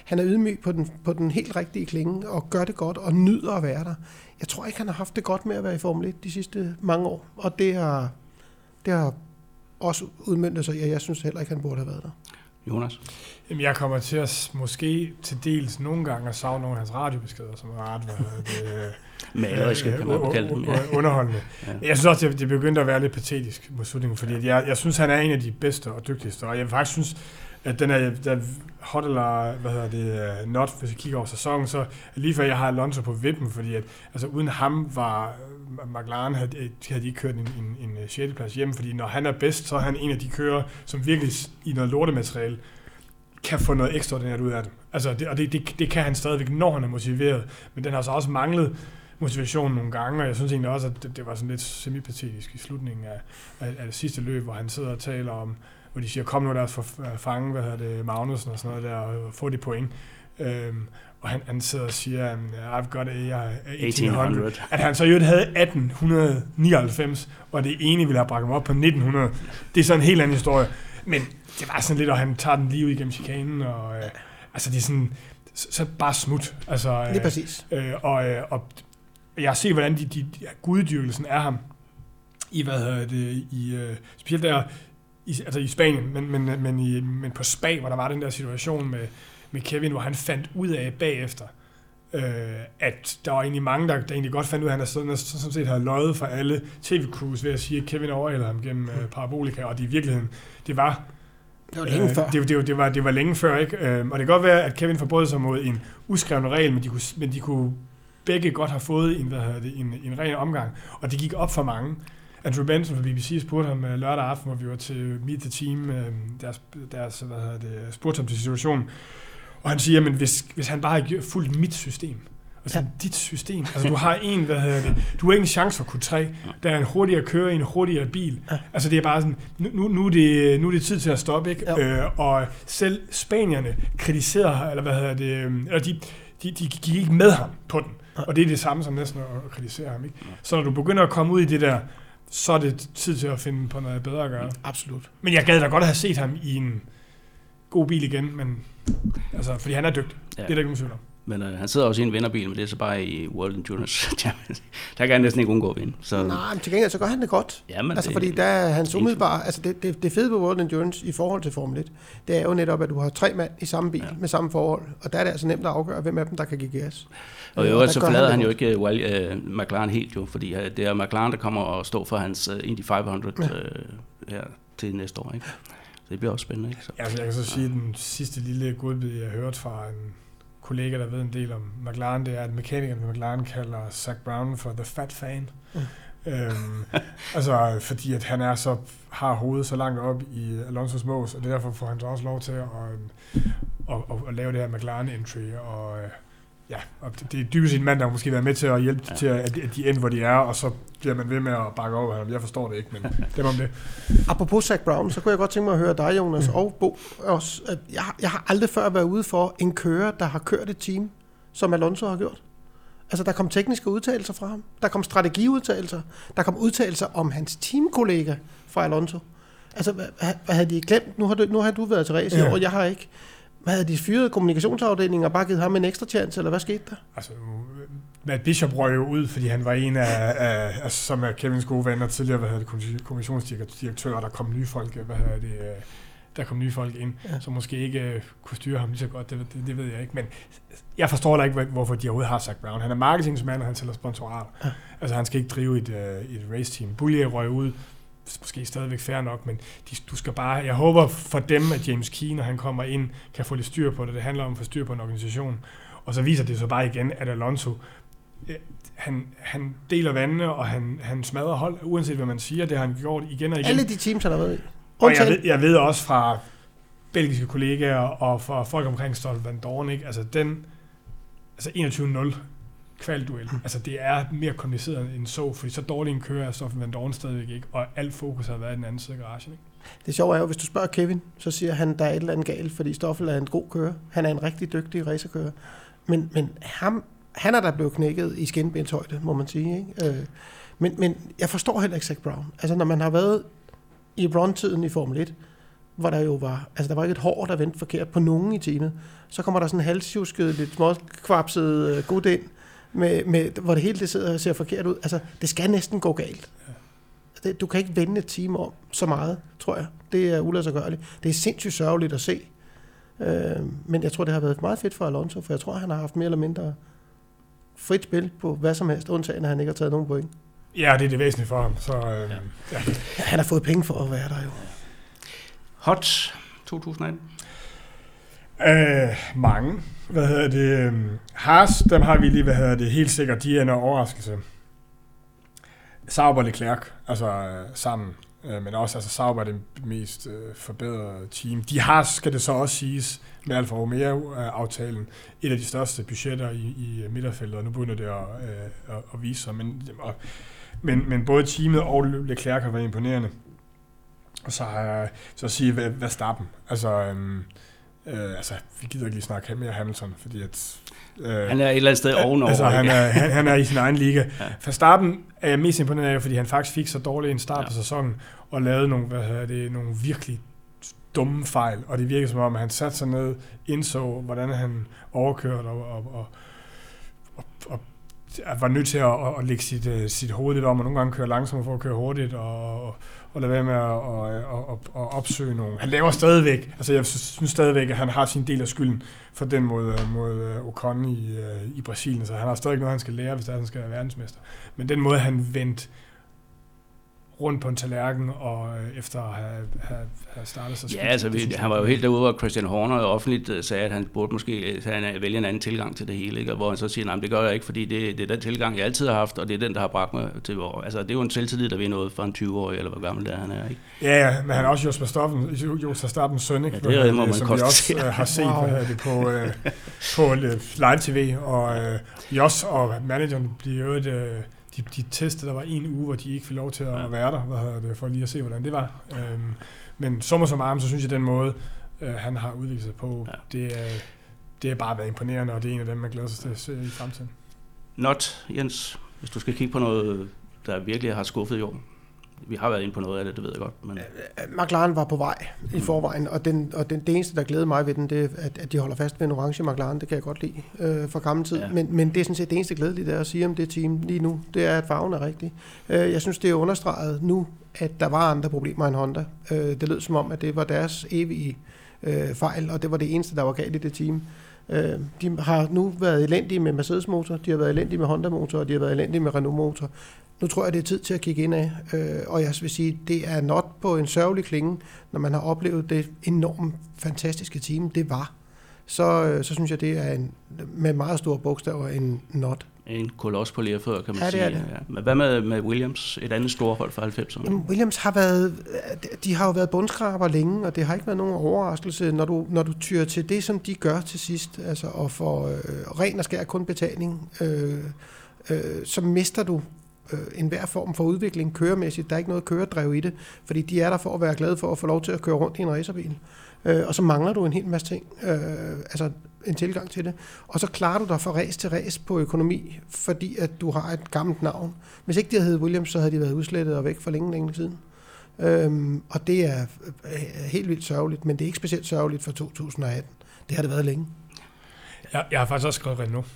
[SPEAKER 4] Han er ydmyg på den, på den helt rigtige klinge og gør det godt og nyder at være der. Jeg tror ikke, han har haft det godt med at være i Formel 1 de sidste mange år, og det har, det har også udmyndtet sig, og jeg synes heller ikke, han burde have været der.
[SPEAKER 2] Jonas?
[SPEAKER 3] Jamen, jeg kommer til at måske til dels nogle gange at savne nogle af hans radiobeskeder, som er ret det,
[SPEAKER 2] Maleriske, kan man kalde dem.
[SPEAKER 3] Ja. Underholdende. ja. Jeg synes også, det, det begyndte at være lidt patetisk mod slutningen, fordi jeg, jeg synes, han er en af de bedste og dygtigste, og jeg faktisk synes, at den er, der hot eller, hvad hedder det, øh, not, hvis jeg kigger over sæsonen, så lige før jeg har Alonso på vippen, fordi at, altså uden ham var, øh, McLaren havde, øh, havde de ikke kørt en, en, en 6. plads hjem, fordi når han er bedst, så er han en af de kører, som virkelig i noget lortemateriale kan få noget ekstraordinært ud af det. Altså, det, og det, det, det kan han stadigvæk, når han er motiveret, men den har så også manglet motivation nogle gange, og jeg synes egentlig også, at det, det var sådan lidt semipatetisk i slutningen af, af, af det sidste løb, hvor han sidder og taler om, hvor de siger, kom nu der for fange, hvad hedder det, Magnussen og sådan noget der, og få de point. Øhm, og han, han sidder og siger, I've got a, a 1800. At han så jo havde 1899, og det ene ville have bragt ham op på 1900. Det er så en helt anden historie. Men det var sådan lidt, og han tager den lige ud igennem chikanen, og øh, altså det er sådan, så, så bare smut. Altså,
[SPEAKER 4] øh, Lige præcis.
[SPEAKER 3] Øh, og, øh, og jeg har set, hvordan de, de, de guddyrkelsen er ham i, hvad hedder det, i, øh, specielt der, i, altså i Spanien, men, men, men, i, men på Spa, hvor der var den der situation med, med Kevin, hvor han fandt ud af bagefter, øh, at der var egentlig mange, der, der egentlig godt fandt ud af, at han sådan, sådan set havde løjet for alle tv-crews ved at sige, at Kevin overhælder ham gennem øh, parabolika, og det i virkeligheden, det var
[SPEAKER 4] det var længe øh, før.
[SPEAKER 3] Det, det, det, var, det var længe før, ikke? Øh, og det kan godt være, at Kevin forbrød sig mod en uskreven regel, men de kunne, men de kunne begge godt have fået en, hvad hedder det, en, en ren omgang, og det gik op for mange. Andrew Benson fra BBC spurgte ham uh, lørdag aften, hvor vi var til Meet the Team, deres, deres hvad hedder det, spurgte ham til situationen, og han siger, at hvis, hvis han bare havde fulgt mit system, Altså ja. dit system. Altså du har en, hvad hedder det, du har ikke en chance for Q3. Der er en hurtigere kører i en hurtigere bil. Ja. Altså det er bare sådan, nu, nu, er det, nu er det tid til at stoppe, ikke? Ja. Øh, og selv spanierne kritiserer, eller hvad hedder det, øh, eller de, de, de gik ikke med ham på den. Og det er det samme som næsten at kritisere ham. Ikke? Så når du begynder at komme ud i det der, så er det tid til at finde på noget bedre at gøre.
[SPEAKER 4] Absolut.
[SPEAKER 3] Men jeg gad da godt have set ham i en god bil igen, men altså, fordi han er dygtig. Ja. Det er der ikke nogen tvivl om.
[SPEAKER 2] Men øh, han sidder også i en vinderbil, men det er så bare i World Endurance Der kan han næsten ikke undgå at vinde.
[SPEAKER 4] Så. Nej, men til gengæld så gør han det godt.
[SPEAKER 2] Jamen,
[SPEAKER 4] altså, det, fordi der er hans umiddelbare... Altså, det, det, det fede på World Endurance i forhold til Formel 1, det er jo netop, at du har tre mand i samme bil ja. med samme forhold. Og der er det altså nemt at afgøre, hvem af dem, der kan give gas.
[SPEAKER 2] Og i øvrigt så forlader han, han jo ikke uh, McLaren helt jo, fordi uh, det er McLaren, der kommer og står for hans uh, Indy 500 ja. uh, her til næste år. Ikke? Så det bliver også spændende. Ikke? Så.
[SPEAKER 3] Ja, altså, jeg kan så sige, at den sidste lille godbid, jeg har hørt fra en kollega, der ved en del om McLaren, det er, at mekanikeren ved McLaren kalder Zach Brown for the fat fan. Mm. øhm, altså, fordi at han er så, har hovedet så langt op i Alonso's mås, og derfor får han så også lov til at, at, at, at, at lave det her McLaren entry, og ja, og det, er dybest set en mand, der har måske været med til at hjælpe ja. til, at, at de ender, hvor de er, og så bliver man ved med at bakke over ham. Jeg forstår det ikke, men det om det.
[SPEAKER 4] Apropos Zach Brown, så kunne jeg godt tænke mig at høre dig, Jonas, mm. og Bo også. At jeg, jeg har aldrig før været ude for en kører, der har kørt et team, som Alonso har gjort. Altså, der kom tekniske udtalelser fra ham. Der kom strategiudtalelser. Der kom udtalelser om hans teamkollega fra Alonso. Altså, hvad, hvad havde de glemt? Nu har du, nu har du været til race ja. og jeg har ikke. Hvad havde de fyret kommunikationsafdelingen og bare givet ham en ekstra chance, eller hvad skete der?
[SPEAKER 3] Altså, Matt Bishop røg jo ud, fordi han var en af, af, af som er Kevins gode venner tidligere, hvad hedder det, kommissionsdirektør, der kom nye folk, hvad hedder det, øh, der kom nye folk ind, ja. som måske ikke øh, kunne styre ham lige så godt, det, det, det ved jeg ikke. Men jeg forstår da ikke, hvorfor de overhovedet har sagt Brown. Han er marketingsmand, og han sælger sponsorater. Ja. Altså han skal ikke drive et, uh, et race-team. Bullier røg ud, måske stadigvæk fair nok, men de, du skal bare, jeg håber for dem, at James Key, når han kommer ind, kan få lidt styr på det. Det handler om at få styr på en organisation. Og så viser det så bare igen, at Alonso, øh, han, han deler vandene, og han, han smadrer hold, uanset hvad man siger. Det har han gjort igen og igen.
[SPEAKER 4] Alle de teams, han har været i.
[SPEAKER 3] Og jeg ved, jeg ved også fra belgiske kollegaer og fra folk omkring Stolt Van Dorn, ikke? altså den, altså 21-0 kvalduel. Mm. Altså det er mere kompliceret end så, fordi så dårlig en kører er Stoffel Van Dorn stadigvæk ikke, og alt fokus har været i den anden side af garagen. Ikke?
[SPEAKER 4] Det sjove er jo, hvis du spørger Kevin, så siger han, der er et eller andet galt, fordi Stoffel er en god kører. Han er en rigtig dygtig racerkører. Men, men ham, han er der blevet knækket i skinbenshøjde, må man sige. Ikke? Øh, men, men jeg forstår heller ikke Zach Brown. Altså når man har været i Ron-tiden i Formel 1, hvor der jo var, altså der var ikke et hår, der vendte forkert på nogen i teamet. Så kommer der sådan en halsjusket, lidt småkvapset uh, gut ind, med, med, hvor det hele det sidder og ser forkert ud. Altså, det skal næsten gå galt. Det, du kan ikke vende et team om så meget, tror jeg. Det er uladsiggørligt. Det er sindssygt sørgeligt at se. Øh, men jeg tror, det har været meget fedt for Alonso, for jeg tror, han har haft mere eller mindre frit spil på hvad som helst, undtagen at han ikke har taget nogen point.
[SPEAKER 3] Ja, det er det væsentlige for ham. Så, øh, ja.
[SPEAKER 4] Ja. Han har fået penge for at være der jo.
[SPEAKER 2] Hot 2018?
[SPEAKER 3] Øh, mange. Hvad hedder det? Øhm, Haas, dem har vi lige, hvad hedder det, helt sikkert, de er en overraskelse. Sauber og Leclerc, altså øh, sammen, øh, men også altså Sauber er det mest øh, forbedrede team. De har, skal det så også siges, med Alfa Romeo-aftalen, øh, et af de største budgetter i, i midterfeltet, og nu begynder det at, øh, at, at vise sig. Men, og, men, men både teamet og Leclerc har været imponerende. Og så har jeg så at sige, hvad, hvad starten. Altså, øhm, øh, altså, vi gider ikke lige snakke mere Hamilton, fordi at...
[SPEAKER 2] Øh, han er et eller andet sted ovenover.
[SPEAKER 3] Altså, han er, han, han er i sin egen liga. Ja. For starten er jeg mest imponeret af, fordi han faktisk fik så dårlig en start ja. på sæsonen, og lavede nogle, hvad hedder det, nogle virkelig dumme fejl, og det virker som om, at han satte sig ned, indså, hvordan han overkørte, og, og, og, og, og var nødt til at, at lægge sit, uh, sit hoved lidt om, og nogle gange køre langsomt for at køre hurtigt, og, og, og lade være med at, at, at, at, at opsøge nogen. Han laver stadigvæk, altså jeg synes stadigvæk, at han har sin del af skylden for den mod, mod øh, Ocon i, øh, i Brasilien, så han har stadig noget, han skal lære, hvis han skal være verdensmester. Men den måde, han vendte rundt på en tallerken, og øh, efter at have, have, have startet sig
[SPEAKER 2] Ja, altså, vi, han var jo helt derude, hvor Christian Horner offentligt øh, sagde, at han burde måske han vælge en anden tilgang til det hele, ikke? Og hvor han så siger, at det gør jeg ikke, fordi det, det er den tilgang, jeg altid har haft, og det er den, der har bragt mig til hvor. Altså, det er jo en selvtillid, der ved noget for en 20-årig, eller hvor gammel det er, han er, ikke?
[SPEAKER 3] Ja, ja, men han er også Jos Verstappen, Jos Verstappens søn, ikke?
[SPEAKER 2] Ja, det er, må man
[SPEAKER 3] som vi også uh, har set wow. det på, uh, på live-tv, og uh, Jos og manageren bliver jo et... Uh, de, de testede, der var en uge, hvor de ikke fik lov til at ja. være der, hvad hedder det, for lige at se, hvordan det var. Øhm, men som som arm, så synes jeg, den måde, øh, han har udviklet sig på, ja. det, er, det er bare været imponerende, og det er en af dem, man glæder sig til at se i fremtiden.
[SPEAKER 2] Not, Jens, hvis du skal kigge på noget, der virkelig har skuffet i år, vi har været inde på noget af det, det ved jeg godt. Men...
[SPEAKER 4] McLaren var på vej i forvejen, og, den, og den, det eneste, der glæder mig ved den, det er, at, at de holder fast ved en orange McLaren. Det kan jeg godt lide øh, fra gammel tid. Ja. Men, men det er sådan set det eneste glædelige, der at sige om det team lige nu. Det er, at farven er rigtig. Øh, jeg synes, det er understreget nu, at der var andre problemer end Honda. Øh, det lød som om, at det var deres evige øh, fejl, og det var det eneste, der var galt i det team. Øh, de har nu været elendige med Mercedes-motor, de har været elendige med Honda-motor, og de har været elendige med Renault-motor. Nu tror jeg, det er tid til at kigge ind af, øh, og jeg vil sige, det er not på en sørgelig klinge, når man har oplevet det enormt fantastiske team, det var. så, øh, så synes jeg, det er en, med meget store bogstaver en not.
[SPEAKER 2] En koloss på lærfødder, kan man
[SPEAKER 4] Ja, det
[SPEAKER 2] sige.
[SPEAKER 4] det.
[SPEAKER 2] Ja. Men hvad med, med Williams, et andet stort hold fra 90'erne?
[SPEAKER 4] Jamen, Williams har været, de har jo været bundskraber længe, og det har ikke været nogen overraskelse, når du, når du tyrer til det, som de gør til sidst, altså og får øh, ren og skær kun betaling, øh, øh, så mister du øh, enhver form for udvikling køremæssigt. Der er ikke noget køredrev i det, fordi de er der for at være glade for at få lov til at køre rundt i en racerbil. Øh, og så mangler du en hel masse ting, øh, altså en tilgang til det. Og så klarer du dig fra race til race på økonomi, fordi at du har et gammelt navn. Hvis ikke de havde heddet Williams, så havde de været udslettet og væk for længe, længe siden. Øhm, og det er øh, helt vildt sørgeligt, men det er ikke specielt sørgeligt for 2018. Det har det været længe.
[SPEAKER 3] Jeg, jeg har faktisk også skrevet Renault.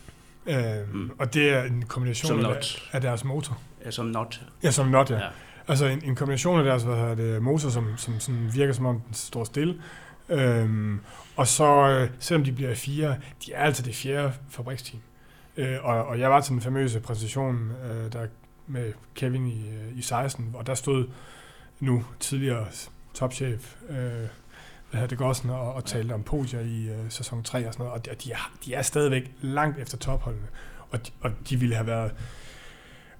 [SPEAKER 3] Øhm, mm. Og det er en kombination
[SPEAKER 2] Som
[SPEAKER 3] af,
[SPEAKER 2] not.
[SPEAKER 3] af deres motor.
[SPEAKER 2] Ja, som not.
[SPEAKER 3] Ja, som not, ja.
[SPEAKER 2] Ja.
[SPEAKER 3] ja. Altså en, en kombination af deres hvad hedder det, motor, som, som sådan virker som om den står stille. Øhm, og så, øh, selvom de bliver fire, de er altså det fjerde fabriksteam. Øh, og, og jeg var til den famøse præsentation øh, der med Kevin i, øh, i 16, og der stod nu tidligere topchef øh, hvad hedder det Gossen og, og talte om podier i øh, sæson 3 og sådan noget, og de, de, er, de er stadigvæk langt efter topholdene, og de, og de ville have været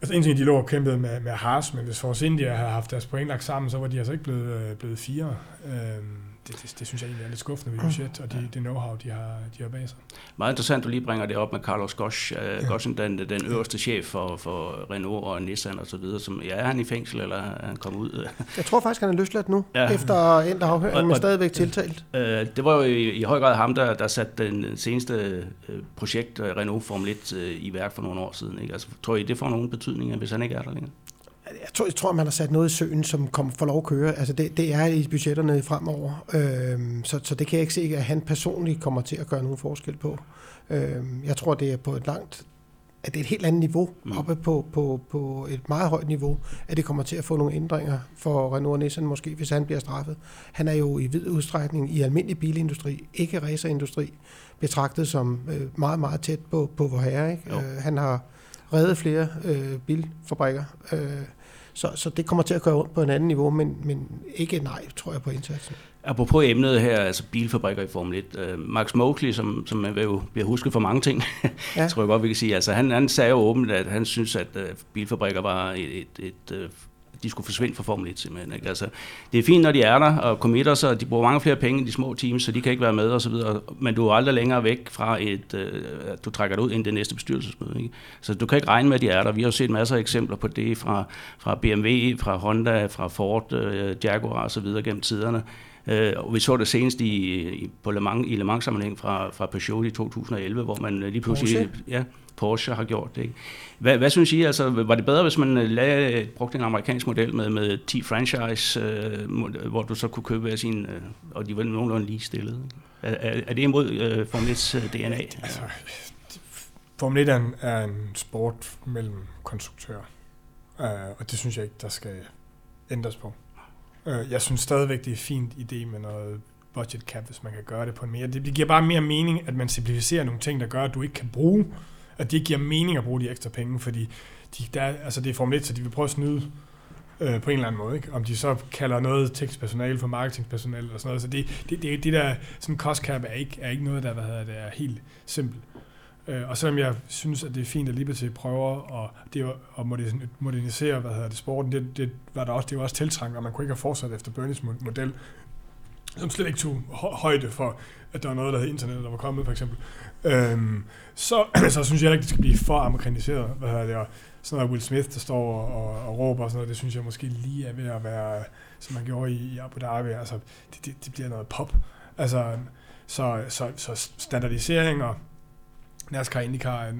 [SPEAKER 3] Altså en ting, de lå og kæmpede med, med Haas, men hvis Force India havde haft deres point lagt sammen, så var de altså ikke blevet, øh, blevet fire. Øhm, det, det, det, synes jeg egentlig er lidt skuffende ved budget, og det, det know-how, de har, de har bag sig.
[SPEAKER 2] Meget interessant, du lige bringer det op med Carlos Gosch, uh, Goschen, den, den øverste chef for, for Renault og Nissan og så videre. Som, ja, er han i fængsel, eller er han kommet ud?
[SPEAKER 4] Jeg tror faktisk, han er løsladt nu,
[SPEAKER 2] Ja.
[SPEAKER 4] ja. efter endt afhøring,
[SPEAKER 2] Og-
[SPEAKER 4] men
[SPEAKER 2] og-
[SPEAKER 4] stadigvæk tiltalt.
[SPEAKER 2] Uh, det var jo i, i høj grad ham, der, der satte den seneste uh, projekt, uh, Renault Formel 1, uh, i værk for nogle år siden. Ikke? Altså, tror I, det får nogen betydning, hvis han ikke er der længere?
[SPEAKER 4] Jeg tror, jeg tror, man har sat noget i søen, som kommer for lov at køre. Altså det, det er i budgetterne fremover, øhm, så, så det kan jeg ikke se, at han personligt kommer til at gøre nogen forskel på. Øhm, jeg tror, det er på et langt at det er et helt andet niveau,
[SPEAKER 2] Mm.
[SPEAKER 4] oppe på, på, på et meget højt niveau, at det kommer til at få nogle ændringer for Renault Nissan måske, hvis han bliver straffet. Han er jo i vid udstrækning i almindelig bilindustri, ikke racerindustri, betragtet som øh, meget, meget tæt på, på vor herre. Ikke? Øh, han har reddet flere øh, bilfabrikker, øh, så, så det kommer til at gøre ondt på en anden niveau, men, men ikke nej, tror jeg, på indsatsen.
[SPEAKER 2] Apropos emnet her, altså bilfabrikker i Formel 1. Uh, Max Mosley, som, som man jo bliver husket for mange ting, ja. Tror jeg godt, vi kan sige. Altså, han, han sagde jo åbent, at han synes, at uh, bilfabrikker var et, et, et uh, de skulle forsvinde fra Formel 1 simpelthen. Ikke? Altså, det er fint, når de er der og committer sig, og de bruger mange flere penge i de små teams, så de kan ikke være med og så videre. Men du er aldrig længere væk fra et, øh, at du trækker dig ud ind det næste bestyrelsesmøde. Ikke? Så du kan ikke regne med, at de er der. Vi har jo set masser af eksempler på det fra, fra BMW, fra Honda, fra Ford, øh, Jaguar og så videre gennem tiderne. Øh, og vi så det senest i, i, på Le Mans, i Le Mans sammenhæng fra, fra Peugeot i 2011, hvor man lige pludselig...
[SPEAKER 4] Porsche?
[SPEAKER 2] Ja, Porsche har gjort det. Ikke? Hvad, hvad synes I? Altså, var det bedre, hvis man øh, lagde, øh, brugte en amerikansk model med, med 10 franchise, øh, øh, hvor du så kunne købe hver sin, øh, og de var nogenlunde lige stillet? Er, er, er det imod øh, Formel 1's DNA?
[SPEAKER 3] Altså, Formel 1 er en, er en sport mellem konstruktører, øh, og det synes jeg ikke, der skal ændres på. Øh, jeg synes stadigvæk, det er fint idé med noget budget cap, hvis man kan gøre det på en mere. Det, det giver bare mere mening, at man simplificerer nogle ting, der gør, at du ikke kan bruge, at det ikke giver mening at bruge de ekstra penge, fordi de, der, altså det er Formel 1, så de vil prøve at snyde øh, på en eller anden måde. Ikke? Om de så kalder noget tekstpersonale for marketingpersonale eller sådan noget. Så det, det, det, det der sådan cost cap er ikke, er ikke noget, der hvad hedder, det er helt simpelt. Øh, og selvom jeg synes, at det er fint, at Liberty prøver at, det at modernisere, hvad hedder det, sporten, det, det, var der også, det var også tiltrængt, og man kunne ikke have fortsat efter Bernies model, som slet ikke tog højde for, at der var noget, der hed internet, der var kommet, for eksempel. Øhm, så, så synes jeg heller ikke, det skal blive for amerikaniseret. Hvad hedder det, og sådan noget Will Smith, der står og, og, og råber og sådan noget, det synes jeg måske lige er ved at være, som man gjorde i, i Abu Dhabi. Altså, det, det, det bliver noget pop. Altså, så, så, så standardisering og NASCAR IndyCar, øh,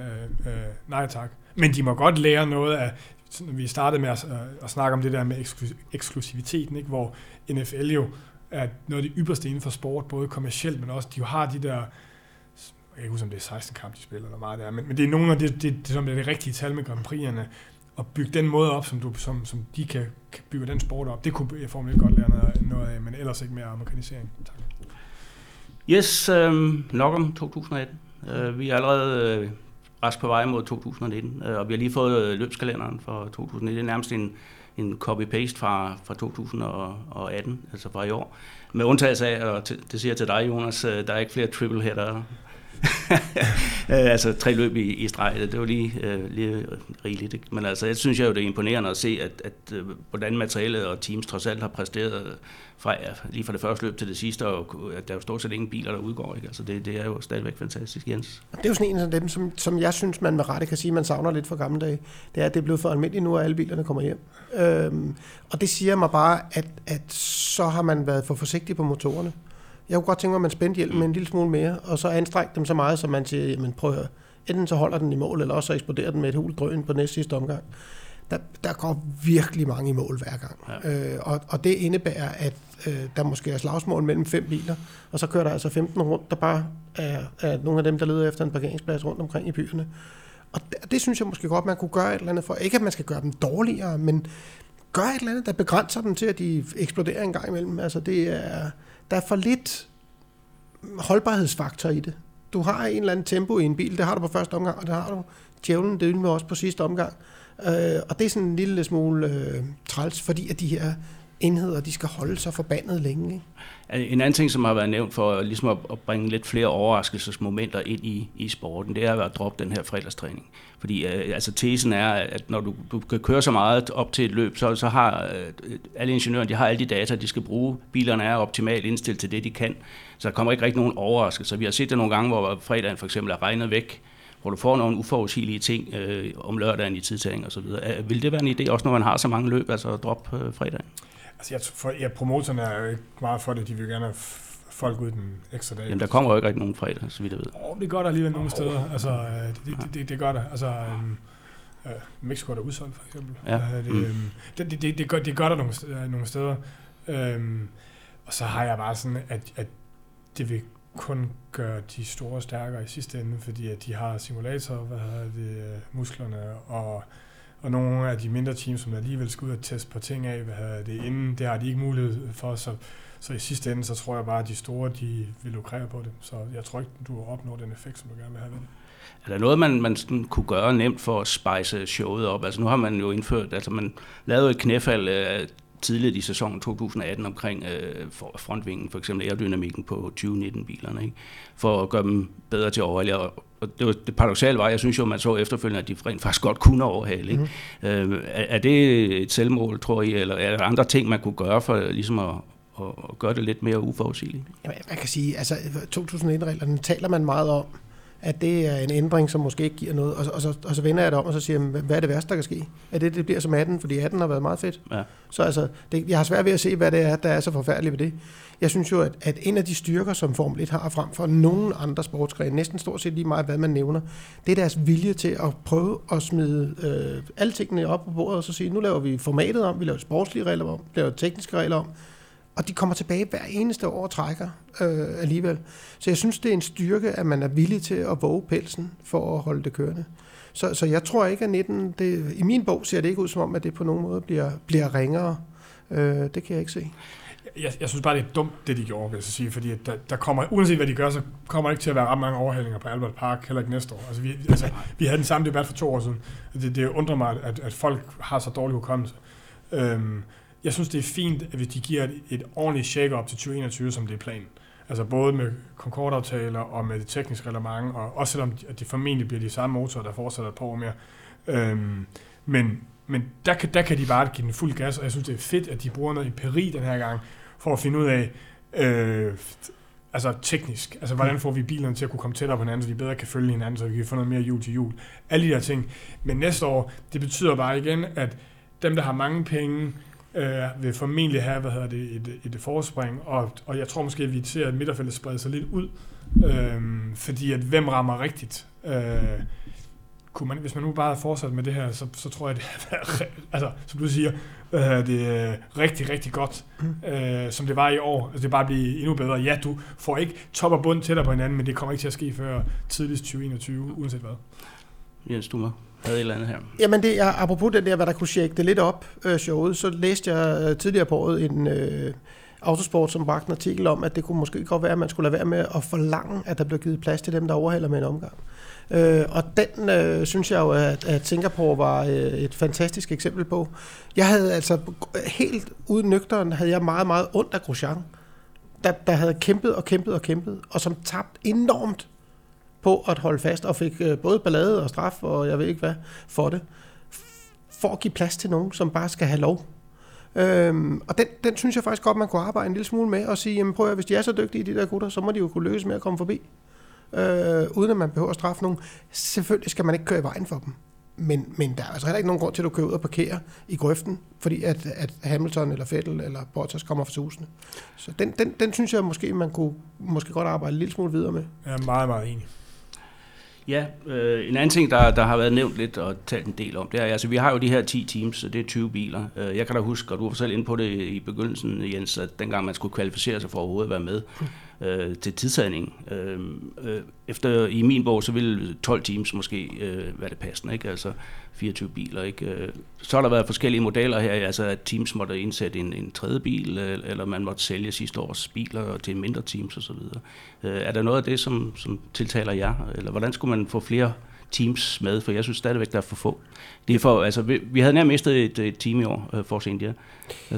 [SPEAKER 3] øh, nej tak. Men de må godt lære noget af, sådan, vi startede med at, øh, at snakke om det der med eksklu- eksklusiviteten, ikke? hvor NFL jo er noget af det ypperste inden for sport, både kommercielt, men også, de jo har de der, jeg kan ikke huske, om det er 16 kampe, de spiller, eller meget det er, men, men det er nogle af det, det, det, som er det rigtige tal med Grand Prix'erne, at bygge den måde op, som, du, som, som de kan, kan bygge den sport op. Det kunne jeg Formel 1 godt lære noget, noget af, men ellers ikke mere amerikanisering. Tak.
[SPEAKER 2] Yes, øh, nok om 2018. Øh, vi er allerede øh, rask på vej mod 2019, øh, og vi har lige fået øh, løbskalenderen for 2019. Det er nærmest en, en copy-paste fra, fra 2018, altså fra i år. Med undtagelse af, og det siger jeg til dig, Jonas, øh, der er ikke flere triple header Øh, altså tre løb i, i streg, det var lige, øh, lige rigeligt. Ikke? Men altså, jeg synes jo, det er imponerende at se, at, at øh, hvordan materialet og teams trods alt har præsteret fra, lige fra det første løb til det sidste, og at der er jo stort set ingen biler, der udgår. Ikke? Altså, det, det er jo stadigvæk fantastisk, Jens.
[SPEAKER 4] Det er jo sådan en af dem, som, som jeg synes, man med rette kan sige, man savner lidt fra gamle dage. Det er, at det er blevet for almindeligt nu, at alle bilerne kommer hjem. Øhm, og det siger mig bare, at, at så har man været for forsigtig på motorerne. Jeg kunne godt tænke mig, at man spændte hjelmen en lille smule mere, og så anstrengte dem så meget, så man siger, jamen prøv at høre, enten så holder den i mål, eller også så eksploderer den med et hul drøn på næste sidste omgang. Der, der går virkelig mange i mål hver gang. Ja. Øh, og, og det indebærer, at øh, der måske er slagsmål mellem fem biler, og så kører der altså 15 rundt, der bare er, er nogle af dem, der leder efter en parkeringsplads rundt omkring i byerne. Og det, det synes jeg måske godt, man kunne gøre et eller andet for. Ikke at man skal gøre dem dårligere, men gøre et eller andet, der begrænser dem til, at de eksploderer en gang imellem. Altså det er, der er for lidt holdbarhedsfaktor i det. Du har en eller anden tempo i en bil, det har du på første omgang, og det har du djævlen, det er også på sidste omgang. Øh, og det er sådan en lille smule øh, træls, fordi at de her enheder, de skal holde sig forbandet længe. Ikke?
[SPEAKER 2] En anden ting, som har været nævnt for ligesom at, at bringe lidt flere overraskelsesmomenter ind i, i sporten, det er at droppe den her fredagstræning. Fordi øh, altså, tesen er, at når du, du kan køre så meget op til et løb, så, så har øh, alle ingeniører, de har alle de data, de skal bruge. Bilerne er optimalt indstillet til det, de kan. Så der kommer ikke rigtig nogen overraskelser. Vi har set det nogle gange, hvor fredagen for eksempel er regnet væk, hvor du får nogle uforudsigelige ting øh, om lørdagen i tidtagning osv. Øh, vil det være en idé, også når man har så mange løb, altså at droppe øh, fredagen?
[SPEAKER 3] Altså, jeg, for, ja, promotorerne er jo ikke meget for det. De vil gerne have folk ud den ekstra dag.
[SPEAKER 2] Jamen, der kommer jo ikke rigtig nogen fredag, så vidt jeg ved.
[SPEAKER 3] Oh, det gør der alligevel nogle steder. Altså, øh, det, det, det, det gør der. Altså, um, uh, Mexico er der udsolgt, for eksempel. Ja. Uh, det, mm. um, det, det, det, det, gør, det gør der nogle, uh, nogle steder. Um, og så har jeg bare sådan, at, at det vil kun gøre de store stærkere i sidste ende, fordi at de har simulator, hvad hedder det, musklerne og og nogle af de mindre teams, som alligevel skal ud og teste på ting af, hvad det inden, det har de ikke mulighed for, så, så i sidste ende, så tror jeg bare, at de store, de vil lukrere på det. Så jeg tror ikke, du opnår den effekt, som du gerne vil have ved det.
[SPEAKER 2] Er der noget, man, man kunne gøre nemt for at spice showet op? Altså nu har man jo indført, altså man lavede et knæfald øh, tidligt i sæsonen 2018 omkring øh, frontvingen, for eksempel aerodynamikken på 2019-bilerne, ikke? for at gøre dem bedre til overhale. Og, og det, var, det paradoxale var, jeg synes jo, man så efterfølgende, at de rent faktisk godt kunne overhale. Ikke? Mm. Øh, er, er det et selvmål, tror I, eller er der andre ting, man kunne gøre for ligesom at, at gøre det lidt mere uforudsigeligt?
[SPEAKER 4] Jamen, man kan sige, altså 2001-reglerne taler man meget om, at det er en ændring, som måske ikke giver noget. Og, og, så, og så vender jeg det om, og så siger jeg, hvad er det værste, der kan ske? Er det, det bliver som 18? Fordi 18 har været meget fedt. Ja. Så altså, det, jeg har svært ved at se, hvad det er, der er så forfærdeligt ved det. Jeg synes jo, at, at en af de styrker, som Formel 1 har frem for nogen andre sportsgrene, næsten stort set lige meget, hvad man nævner, det er deres vilje til at prøve at smide øh, alle tingene op på bordet, og så sige, nu laver vi formatet om, vi laver sportslige regler om, vi laver tekniske regler om, og de kommer tilbage hver eneste år og trækker øh, alligevel. Så jeg synes, det er en styrke, at man er villig til at våge pelsen for at holde det kørende. Så, så jeg tror ikke, at 19, det, i min bog ser det ikke ud som om, at det på nogen måde bliver, bliver ringere. Øh, det kan jeg ikke se.
[SPEAKER 3] Jeg, jeg synes bare, det er dumt, det de gjorde, vil jeg sige, fordi der, der kommer, uanset hvad de gør, så kommer der ikke til at være ret mange overhældinger på Albert Park, heller ikke næste år. Altså, vi, altså, vi havde den samme debat for to år siden. Det, det undrer mig, at, at folk har så dårlig hukommelse. Øhm, jeg synes, det er fint, at hvis de giver et, et ordentligt shake-up til 2021, som det er planen. Altså både med Concorde-aftaler og med det tekniske reglement, og også selvom de, at det formentlig bliver de samme motorer, der fortsætter et par år mere. Øhm, men men der, kan, der kan de bare give den fuld gas, og jeg synes, det er fedt, at de bruger noget empiri den her gang, for at finde ud af, øh, altså teknisk, altså hvordan får vi bilerne til at kunne komme tættere på hinanden, så de bedre kan følge hinanden, så vi kan få noget mere jul til jul. Alle de der ting. Men næste år, det betyder bare igen, at dem, der har mange penge, øh, vil formentlig have hvad hedder det, et, et forspring, og, og jeg tror måske, at vi ser, at midterfeltet spreder sig lidt ud, øh, fordi at hvem rammer rigtigt? Øh, kunne man, hvis man nu bare havde fortsat med det her, så, så tror jeg, det er, altså, som du siger, øh, det er rigtig, rigtig godt, øh, som det var i år. Altså, det bare blive endnu bedre. Ja, du får ikke top og bund tættere på hinanden, men det kommer ikke til at ske før tidligst 2021, uanset hvad.
[SPEAKER 2] Jens, du må havde et eller andet her.
[SPEAKER 4] Jamen, det er, apropos det der, hvad der kunne shake det lidt op, øh, showet, så læste jeg øh, tidligere på året en øh, autosport, som bragte en artikel om, at det kunne måske godt være, at man skulle lade være med at forlange, at der blev givet plads til dem, der overhælder med en omgang. Øh, og den øh, synes jeg jo, at, at Singapore var øh, et fantastisk eksempel på. Jeg havde altså helt uden nøgteren, havde jeg meget, meget ondt af Grosjean, der, der havde kæmpet og kæmpet og kæmpet, og som tabt enormt på at holde fast, og fik øh, både ballade og straf, og jeg ved ikke hvad, for det. For at give plads til nogen, som bare skal have lov. Øhm, og den, den synes jeg faktisk godt, man kunne arbejde en lille smule med, og sige, jamen prøv at hvis de er så dygtige, de der gutter, så må de jo kunne lykkes med at komme forbi, øh, uden at man behøver at straffe nogen. Selvfølgelig skal man ikke køre i vejen for dem. Men, men der er altså heller ikke nogen grund til, at du kører ud og parkerer i grøften, fordi at, at Hamilton eller Vettel eller Bottas kommer fra susene. Så den, den, den synes jeg måske, man kunne måske godt arbejde en lille smule videre med.
[SPEAKER 3] Jeg er meget, meget enig.
[SPEAKER 2] Ja, øh, en anden ting, der, der har været nævnt lidt og talt en del om, det er, altså vi har jo de her 10 teams, så det er 20 biler. Øh, jeg kan da huske, og du var selv inde på det i begyndelsen, Jens, at dengang man skulle kvalificere sig for overhovedet at være med øh, til tidsagning. Øh, øh, efter i min bog, så ville 12 teams måske øh, være det passende, ikke? Altså 24 biler, ikke? Øh, så har der været forskellige modeller her, altså at teams måtte indsætte en, en tredje bil, øh, eller man måtte sælge sidste års biler til mindre teams osv. Øh, er der noget af det, som, som tiltaler jer, eller hvordan skulle man få flere teams med, for jeg synes stadigvæk, der er for få. Det er for, altså, vi, vi havde nærmest mistet et, et team i år, uh, Force India.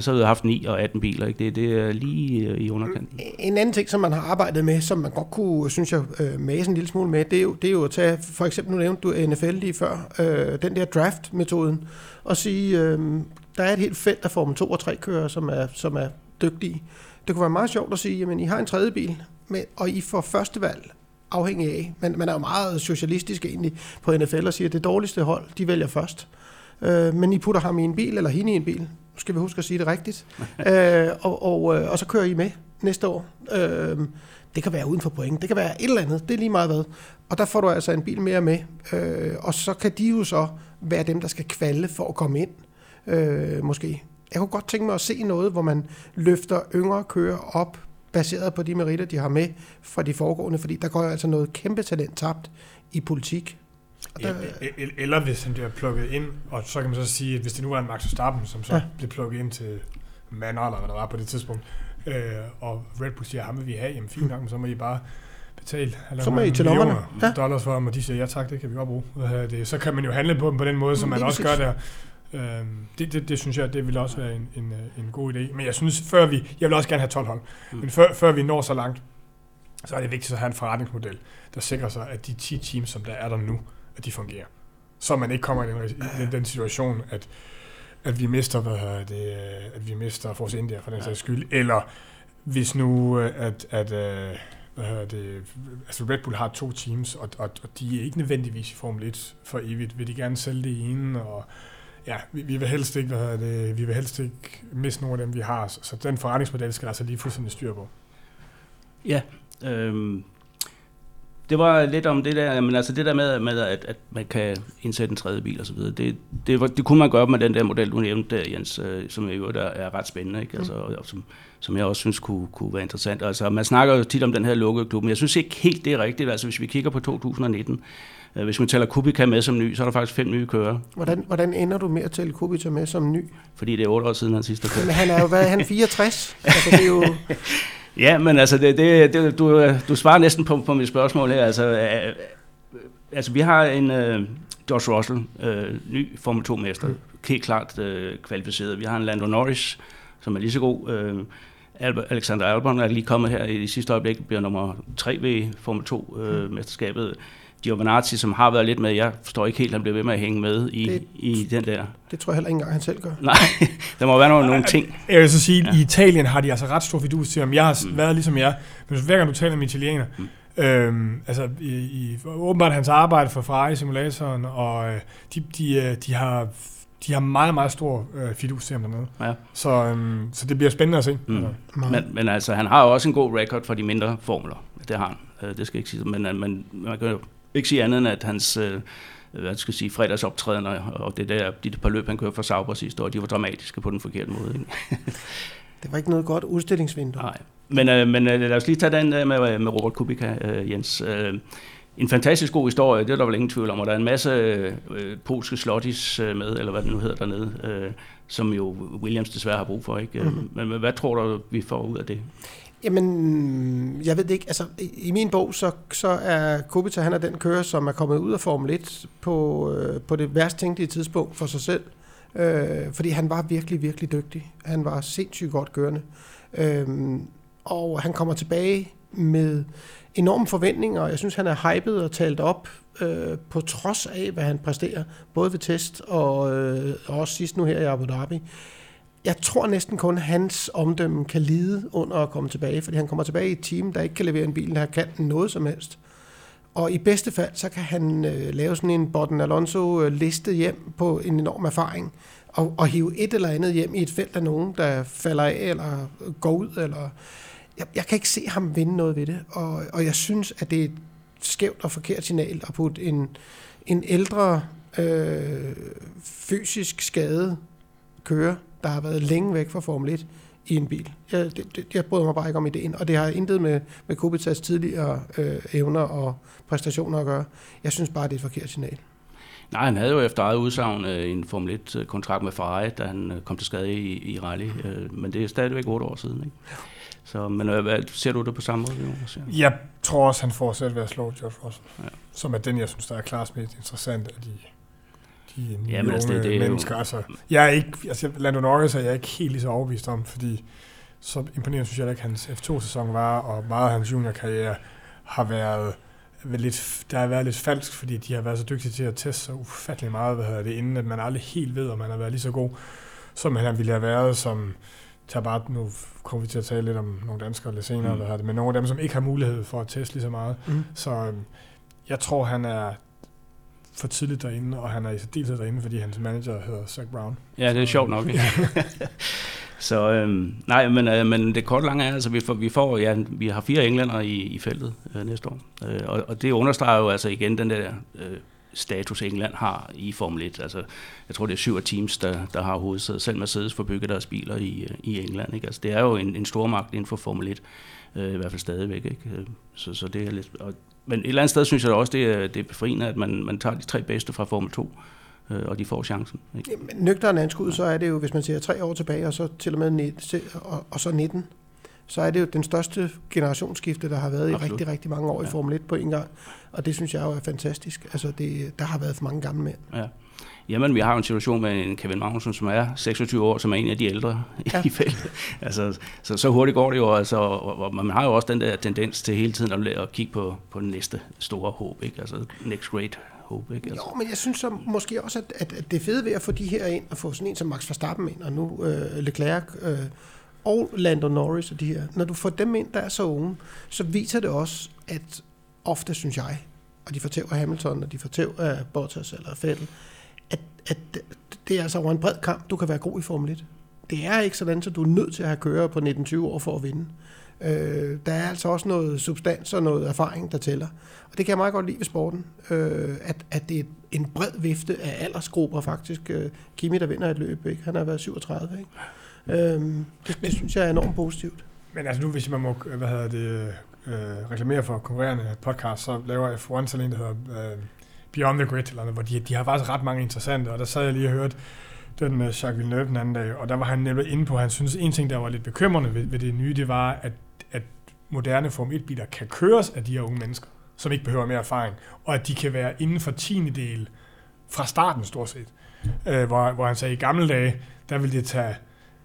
[SPEAKER 2] Så havde jeg haft 9 og 18 biler, ikke? Det, det er lige øh, i underkanten.
[SPEAKER 4] En anden ting, som man har arbejdet med, som man godt kunne, synes jeg, uh, mase en lille smule med, det er jo, det er jo at tage, for eksempel, nu nævnte du NFL lige før, øh, den der draft-metoden, og sige, øh, der er et helt felt af Formel 2 og 3 kører, som er, som er dygtige. Det kunne være meget sjovt at sige, jamen I har en tredje bil, med, og I får første valg afhængig af. Man, man er jo meget socialistisk egentlig på NFL og siger, at det dårligste hold, de vælger først. Øh, men I putter ham i en bil, eller hende i en bil. Nu skal vi huske at sige det rigtigt. øh, og, og, øh, og så kører I med næste år. Øh, det kan være uden for point, det kan være et eller andet, det er lige meget hvad. Og der får du altså en bil mere med, øh, og så kan de jo så være dem, der skal kvalde for at komme ind, øh, måske. Jeg kunne godt tænke mig at se noget, hvor man løfter yngre kører op baseret på de meritter, de har med fra de foregående, fordi der går jo altså noget kæmpe talent tabt i politik.
[SPEAKER 3] Og der, ja, eller hvis han bliver plukket ind, og så kan man så sige, at hvis det nu var en Max Verstappen, som så ja. blev plukket ind til Manor, eller hvad der var på det tidspunkt, øh, og Red Bull siger, at ham vil vi have, jamen fint nok, så må I bare betale
[SPEAKER 4] så må I til lommerne.
[SPEAKER 3] Ja. dollars for ham, og de siger, ja tak, det kan vi godt bruge. Det, så kan man jo handle på dem på den måde, som man også gør der. Øhm, det, det, det synes jeg, det vil også være en, en, øh, en god idé. Men jeg synes, før vi, jeg vil også gerne have 12 hold, mm. men før, før vi når så langt, så er det vigtigt at have en forretningsmodel, der sikrer sig, at de 10 teams, som der er der nu, at de fungerer. Så man ikke kommer i den, i den, den situation, at, at vi mister, hvad det, øh, at vi mister Force India for den sags skyld, eller hvis nu, øh, at, at hvad det, altså Red Bull har to teams, og, og, og de er ikke nødvendigvis i Formel 1 for evigt. Vil de gerne sælge det ene, og ja, vi, vi vil helst ikke, hvad det, vi vil helst ikke miste nogle af dem, vi har. Så, så den forretningsmodel skal altså lige fuldstændig styr på.
[SPEAKER 2] Ja, øhm, det var lidt om det der, men altså det der med, med at, at man kan indsætte en tredje bil og så videre, det, det, var, det kunne man gøre med den der model, du nævnte der, Jens, øh, som jo der er ret spændende, ikke? Altså, og, og som, som jeg også synes kunne, kunne være interessant. Altså, man snakker jo tit om den her lukkede klub, men jeg synes ikke helt, det er rigtigt. Altså, hvis vi kigger på 2019, Øh, hvis man tæller Kubica med som ny, så er der faktisk fem nye kører.
[SPEAKER 4] Hvordan, hvordan ender du med at tælle Kubica med som ny?
[SPEAKER 2] Fordi det er otte år siden, han sidste
[SPEAKER 4] kører. Men han er jo, hvad er han, 64? altså, det er jo...
[SPEAKER 2] ja, men altså, det, det, det, du, du svarer næsten på, på mit spørgsmål her. Altså, øh, øh altså vi har en øh, George Russell, øh, ny Formel 2-mester, mm. helt klart øh, kvalificeret. Vi har en Lando Norris, som er lige så god. Øh, Alexander Albon er lige kommet her i sidste øjeblik, bliver nummer 3 ved Formel 2-mesterskabet. Øh, uh, Giovinazzi, som har været lidt med, jeg forstår ikke helt, at han bliver ved med at hænge med i, det, i den der.
[SPEAKER 4] Det tror jeg heller ikke engang, han selv gør.
[SPEAKER 2] Nej, der må være nogle, nogle ting.
[SPEAKER 3] Jeg vil så sige, ja. i Italien har de altså ret stor fidus til ham. Jeg har mm. været ligesom jeg, men hver gang du taler med italiener, mm. øhm, altså i, i, åbenbart hans arbejde for Ferrari-simulatoren, og øh, de, de, øh, de har de har meget, meget stor øh, fidus til ham dernede. Ja. Så, øhm, så det bliver spændende at se. Mm. Altså.
[SPEAKER 2] Men, men altså, han har jo også en god record for de mindre formler. Det har han. Øh, det skal jeg ikke sige. Men, men man kan jo ikke sige andet end, at hans øh, hvad skal jeg sige, fredagsoptrædener og det der, de par løb, han kørte for Sauber sidste år, de var dramatiske på den forkerte måde.
[SPEAKER 4] Det var ikke noget godt udstillingsvindue.
[SPEAKER 2] Nej, men, øh, men øh, lad os lige tage den med, med Robert Kubica, øh, Jens. Øh, en fantastisk god historie, det er der vel ingen tvivl om, og der er en masse øh, polske slottis øh, med, eller hvad det nu hedder dernede, øh, som jo Williams desværre har brug for. Ikke? Mm-hmm. Men, men hvad tror du, vi får ud af det?
[SPEAKER 4] Jamen, jeg ved det ikke. Altså, i, i min bog, så, så er Kubica, han er den kører, som er kommet ud af Formel 1 på, øh, på det værst tænkelige tidspunkt for sig selv. Øh, fordi han var virkelig, virkelig dygtig. Han var sindssygt godt kørende. Øh, og han kommer tilbage med enorme forventninger, og jeg synes, han er hypet og talt op øh, på trods af, hvad han præsterer, både ved test og, øh, og også sidst nu her i Abu Dhabi. Jeg tror næsten kun, at hans omdømme kan lide under at komme tilbage, fordi han kommer tilbage i et team, der ikke kan levere en bil, der kan noget som helst. Og i bedste fald, så kan han øh, lave sådan en Borden Alonso-liste øh, hjem på en enorm erfaring, og, og hive et eller andet hjem i et felt af nogen, der falder af eller går ud. Eller jeg, jeg kan ikke se ham vinde noget ved det, og, og jeg synes, at det er et skævt og forkert signal at putte en, en ældre, øh, fysisk skadet kører, der har været længe væk fra Formel 1, i en bil. Jeg, det, det, jeg bryder mig bare ikke om ideen, og det har intet med, med Kubicas tidligere øh, evner og præstationer at gøre. Jeg synes bare, det er et forkert signal.
[SPEAKER 2] Nej, han havde jo efter eget udsagn øh, en Formel 1-kontrakt med Ferrari, da han øh, kom til skade i, i rally, øh, men det er stadigvæk otte år siden. Ikke? Så, men hvad, ser du det på samme måde, Jonas?
[SPEAKER 3] Jeg tror også, han får selv ved at slå George Russell, ja. som er den, jeg synes, der er klart mest interessant af de, de ja, men altså, det, det mennesker. Jo... Altså, jeg er ikke, altså, Lando Norris er jeg ikke helt lige så overbevist om, fordi så imponerende synes jeg ikke, hans F2-sæson var, og meget af hans juniorkarriere har været lidt, der har været lidt falsk, fordi de har været så dygtige til at teste så ufattelig meget, hvad hedder det, inden at man aldrig helt ved, om man har været lige så god, som han ville have været som, tager bare, nu kommer vi til at tale lidt om nogle danskere lidt senere, mm. hvad det, men nogle af dem, som ikke har mulighed for at teste lige så meget. Mm. Så øhm, jeg tror, han er for tidligt derinde, og han er i særdeleshed derinde, fordi hans manager hedder Zach Brown.
[SPEAKER 2] Ja, det er sjovt nok. Ikke? så øhm, nej, men, øh, men det korte lange er, altså vi får, vi får ja, vi har fire englænder i, i feltet øh, næste år, øh, og, og det understreger jo altså igen den der øh, status, England har i Formel 1. Altså, jeg tror, det er syv af teams, der, der har hovedsædet. Selv Mercedes får bygget deres biler i, øh, i England. Ikke? Altså, det er jo en, en stor magt inden for Formel 1, øh, i hvert fald stadigvæk. Ikke? Øh, så, så det er lidt, og men et eller andet sted synes jeg også, det er, det er befriende, at man, man tager de tre bedste fra Formel 2, øh, og de får chancen. Ikke?
[SPEAKER 4] Jamen, nøgteren anskud, så er det jo, hvis man ser tre år tilbage, og så til og med 19, og, og så 19, så er det jo den største generationsskifte, der har været Absolut. i rigtig, rigtig mange år ja. i Formel 1 på en gang. Og det synes jeg jo er fantastisk. Altså, det, der har været for mange gamle mænd.
[SPEAKER 2] Ja. Jamen, vi har jo en situation med en Kevin Magnussen, som er 26 år, som er en af de ældre ja. i feltet. Altså, så, så hurtigt går det jo, altså, og, og man har jo også den der tendens til hele tiden at, at kigge på, på den næste store håb, ikke? Altså, next great hope, ikke? Altså.
[SPEAKER 4] Jo, men jeg synes så måske også, at, at, det fede ved at få de her ind, og få sådan en som Max Verstappen ind, og nu øh, Leclerc, øh, og Lando Norris og de her, når du får dem ind, der er så unge, så viser det også, at ofte synes jeg, og de fortæver Hamilton, og de fortæver Bottas eller Vettel, at, at det er altså over en bred kamp, du kan være god i Formel 1. Det er ikke sådan, at du er nødt til at have kører på 19-20 år for at vinde. Øh, der er altså også noget substans og noget erfaring, der tæller. Og det kan jeg meget godt lide ved sporten, øh, at, at det er en bred vifte af aldersgrupper faktisk. Øh, Kimi, der vinder et løb, ikke? han har været 37. Ikke? Øh, det, det synes jeg er enormt positivt.
[SPEAKER 3] Men altså nu, hvis man må hvad hedder det, øh, reklamere for konkurrerende podcast, så laver F1 sådan en, der hedder øh, Beyond the Grid, eller noget, hvor de, de har faktisk ret mange interessante, og der sad jeg lige og hørte den med Jacques Villeneuve den anden dag, og der var han nemlig inde på, at han synes, en ting, der var lidt bekymrende ved, ved det nye, det var, at, at moderne Form 1-biler kan køres af de her unge mennesker, som ikke behøver mere erfaring, og at de kan være inden for tiende del fra starten stort set. Øh, hvor, hvor han sagde, at i gamle dage, der ville det tage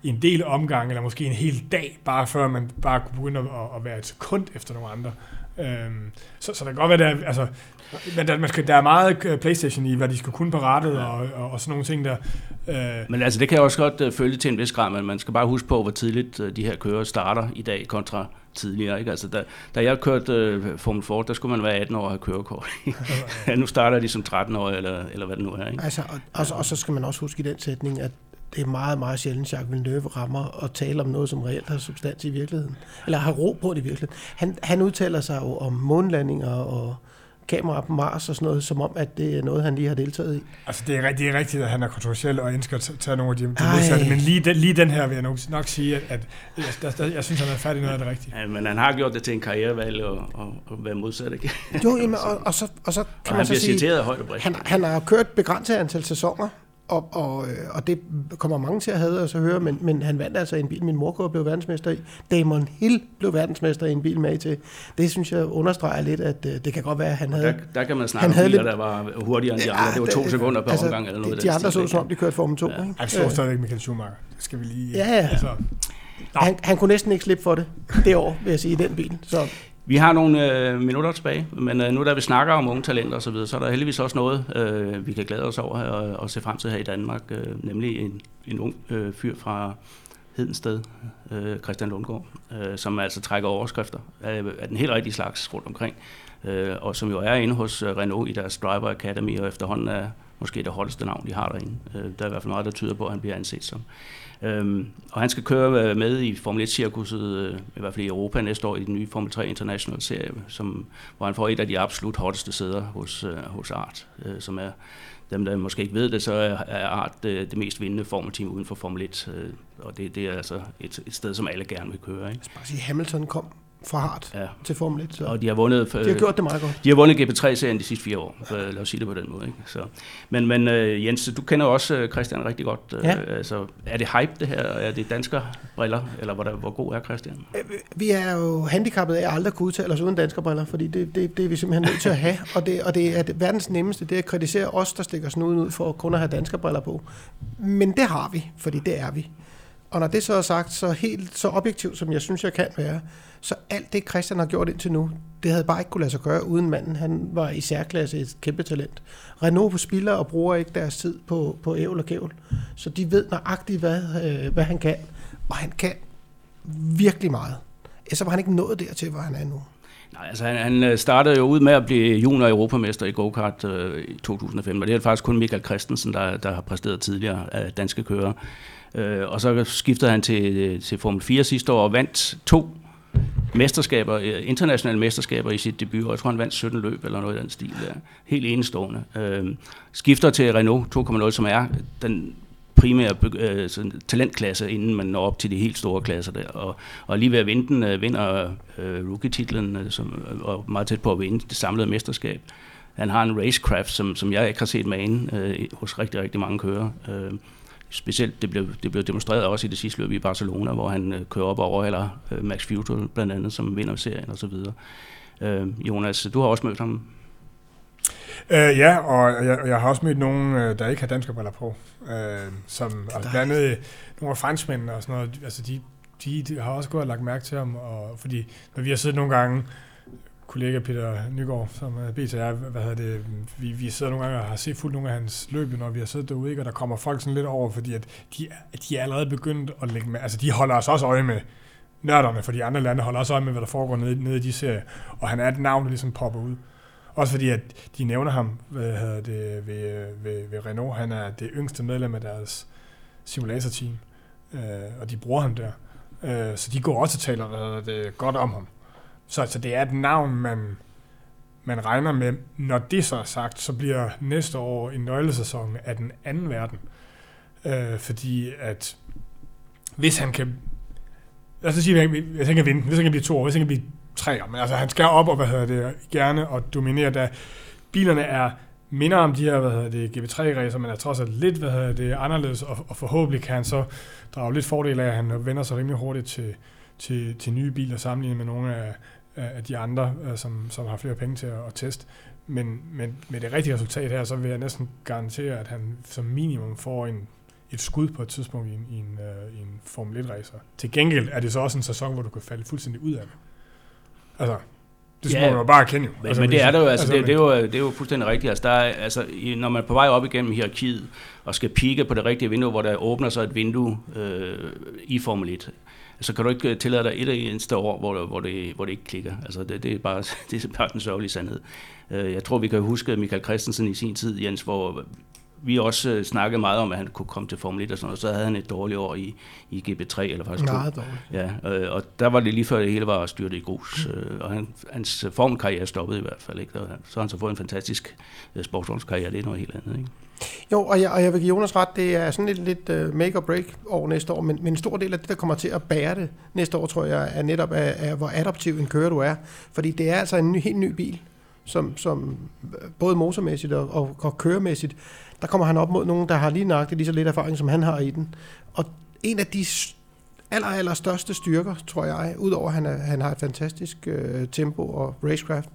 [SPEAKER 3] en del omgang, eller måske en hel dag, bare før man bare kunne begynde at, at være et sekund efter nogle andre. Øhm, så, så der kan godt være, der, altså, men der, man skal, der er meget øh, Playstation i, hvad de skal kunne på rettet, ja. og, og, og sådan nogle ting der.
[SPEAKER 2] Øh. Men altså, det kan jeg også godt uh, følge til en vis grad, men man skal bare huske på, hvor tidligt uh, de her kører starter i dag kontra tidligere. Ikke? Altså, da, da jeg kørte uh, Formel Ford, der skulle man være 18 år og have kørekort. ja, nu starter de som 13 år, eller, eller hvad det nu er. Ikke?
[SPEAKER 4] Altså, og, og, og så skal man også huske i den sætning, at det er meget, meget sjældent, Jacques Villeneuve rammer og taler om noget, som reelt har substans i virkeligheden. Eller har ro på det i virkeligheden. Han, han udtaler sig jo om månlandinger og kamera på Mars og sådan noget, som om, at det er noget, han lige har deltaget i.
[SPEAKER 3] Altså, det er, det er rigtigt, at han er kontroversiel og ønsker at tage nogle af de, de modsatte, men lige den, lige den her vil jeg nok, nok sige, at, at jeg, der, der, jeg synes, han er færdig noget af det rigtige.
[SPEAKER 2] Ja, men han har gjort det til en karrierevalg og, og, og være modsat, ikke?
[SPEAKER 4] Jo, jamen, og, og, så, og så kan
[SPEAKER 2] og
[SPEAKER 4] man
[SPEAKER 2] så
[SPEAKER 4] sige,
[SPEAKER 2] citeret højt og bredt.
[SPEAKER 4] Han, han har kørt begrænset antal sæsoner, Og, og, øh, og det kommer mange til at have os at høre, men, men han vandt altså en bil, min mor blev verdensmester i. Damon Hill blev verdensmester i en bil med til. Det synes jeg understreger lidt, at øh, det kan godt være, at han havde...
[SPEAKER 2] Der, der kan man snakke om biler, lidt, der var hurtigere end de andre. Det var to sekunder per altså, omgang eller noget.
[SPEAKER 4] De, de andre så som om, de kørte Formel 2. Ja.
[SPEAKER 3] Ikke? Han står stadigvæk Michael Schumacher. Det skal vi lige...
[SPEAKER 4] Ja, ja. Altså, han, han kunne næsten ikke slippe for det det år, vil jeg sige, i den bil. Så
[SPEAKER 2] vi har nogle øh, minutter tilbage, men øh, nu da vi snakker om unge talenter osv., så, videre, så er der heldigvis også noget, øh, vi kan glæde os over og, og se frem til her i Danmark, øh, nemlig en, en ung øh, fyr fra Hedensted, øh, Christian Lundgaard, øh, som altså trækker overskrifter af, af den helt rigtige slags rundt omkring, øh, og som jo er inde hos øh, Renault i deres Driver Academy, og efterhånden er måske det holdeste navn, de har derinde. Øh, der er i hvert fald meget, der tyder på, at han bliver anset som. Øhm, og han skal køre øh, med i Formel 1-cirkuset, øh, i hvert fald i Europa næste år, i den nye Formel 3 International-serie, som, hvor han får et af de absolut hotteste sæder hos, øh, hos Art, øh, som er dem, der måske ikke ved det, så er, Art det, øh, det mest vindende formelteam uden for Formel 1, øh, og det, det er altså et, et sted, som alle gerne vil køre. Ikke? Jeg
[SPEAKER 4] skal bare sige, Hamilton kom fra hard ja. til Formel 1. Så.
[SPEAKER 2] Og de har vundet...
[SPEAKER 4] De har gjort det meget godt.
[SPEAKER 2] De har vundet GP3-serien de sidste fire år, ja. lad os sige det på den måde. Ikke? Så. Men, men uh, Jens, du kender også Christian rigtig godt. Uh, ja. altså, er det hype det her? Er det dansker briller? Eller hvor, der, hvor god er Christian?
[SPEAKER 4] Vi er jo handicappet af at aldrig kunne udtale os uden dansker briller, fordi det, det, det er vi simpelthen nødt til at have. Og det, og det er det verdens nemmeste, det er at kritisere os, der stikker snuden ud for kun at have dansker briller på. Men det har vi, fordi det er vi. Og når det så er sagt, så helt så objektivt, som jeg synes, jeg kan være, så alt det, Christian har gjort indtil nu, det havde bare ikke kunne lade sig gøre uden manden. Han var i særklasse et kæmpe talent. Renault spiller og bruger ikke deres tid på, på ævl og kævl. Så de ved nøjagtigt, hvad, øh, hvad han kan. Og han kan virkelig meget. Så var han ikke nået dertil, hvor han er nu.
[SPEAKER 2] Nej, altså han, han øh, startede jo ud med at blive junior europamester i go-kart øh, i 2005, og det er faktisk kun Michael Christensen, der, der har præsteret tidligere af danske kører. Øh, og så skiftede han til, øh, til Formel 4 sidste år og vandt to mesterskaber, øh, internationale mesterskaber i sit debut, og jeg tror, han vandt 17 løb eller noget i den stil. Der. Helt enestående. Øh, skifter til Renault 2.0, som er den primære øh, sådan, talentklasse, inden man når op til de helt store klasser der. Og, og lige ved at vinde den, øh, vinder øh, rookie-titlen, øh, som, øh, og meget tæt på at vinde det samlede mesterskab. Han har en racecraft, som, som jeg ikke har set med øh, hos rigtig, rigtig mange kører. Øh, specielt det blev, det blev demonstreret også i det sidste løb i Barcelona, hvor han øh, kører op og overhaler øh, Max Futel blandt andet, som vinder serien og så videre. Øh, Jonas, du har også mødt ham.
[SPEAKER 3] Øh, ja, og jeg, jeg har også mødt nogen, øh, der ikke har danske briller på, øh, som altså, blandt andet nogle af franskmændene og sådan noget, altså de, de, de har også gået og lagt mærke til ham, og, fordi når vi har siddet nogle gange kollega Peter Nygaard, som er BTR, hvad hedder det, vi, vi sidder nogle gange og har set fuldt nogle af hans løb, når vi har siddet derude, ikke? og der kommer folk sådan lidt over, fordi at de, de er allerede begyndt at lægge med, altså de holder os også øje med nørderne, for de andre lande holder også øje med, hvad der foregår nede, nede i de serier, og han er et navn, der ligesom popper ud. Også fordi, at de nævner ham hvad hedder det, ved, ved, ved Renault. Han er det yngste medlem af deres simulator-team, øh, og de bruger ham der. Øh, så de går også og taler hvad hedder det, godt om ham. Så altså, det er et navn, man, man regner med. Når det så er sagt, så bliver næste år en nøglesæson af den anden verden. Øh, fordi at hvis han kan... Lad os sige, hvis han kan vinde, hvis han kan blive to år, hvis han kan blive tre år, men altså han skal op og, hvad hedder det, gerne og dominere, da bilerne er minder om de her, hvad hedder det, GP3-racer, men er trods alt lidt, hvad hedder det, anderledes, og, og forhåbentlig kan han så drage lidt fordel af, at han vender sig rimelig hurtigt til, til, til nye biler sammenlignet med nogle af, af de andre, øh, som, som har flere penge til at, at teste. Men, men med det rigtige resultat her, så vil jeg næsten garantere, at han som minimum får en, et skud på et tidspunkt i en, i en, uh, i en Formel 1-racer. Til gengæld er det så også en sæson, hvor du kan falde fuldstændig ud af det. Altså, det ja, man jo bare kende jo.
[SPEAKER 2] Men, altså, men det er det jo, altså, altså det, det, er jo, det er jo fuldstændig rigtigt. Altså, der er, altså, når man er på vej op igennem hierarkiet, og skal pigge på det rigtige vindue, hvor der åbner sig et vindue øh, i Formel 1, så kan du ikke øh, tillade dig et eneste år, hvor, hvor, det, hvor det ikke klikker. Altså det, det, er bare, det er bare den sørgelige sandhed. Øh, jeg tror, vi kan huske Michael Christensen i sin tid, Jens, hvor vi også øh, snakkede meget om, at han kunne komme til Formel 1 og sådan noget. Så havde han et dårligt år i, i GB3, eller faktisk
[SPEAKER 4] Meget dårligt.
[SPEAKER 2] Ja, og der var det lige før det hele var styrtet i grus. Mm. Og han, hans formkarriere stoppede i hvert fald. Ikke? Så har han så fået en fantastisk sportsvognskarriere. Det er noget helt andet. Ikke?
[SPEAKER 4] Jo, og jeg, og jeg vil give Jonas ret, det er sådan lidt, lidt øh, make or break år næste år, men, men en stor del af det, der kommer til at bære det næste år, tror jeg, er netop, af, af hvor adaptiv en kører du er. Fordi det er altså en ny, helt ny bil, som, som øh, både motormæssigt og, og, og køremæssigt, der kommer han op mod nogen, der har lige nøjagtigt lige så lidt erfaring, som han har i den. Og en af de aller, aller største styrker, tror jeg, udover at han, er, han har et fantastisk øh, tempo og racecraft,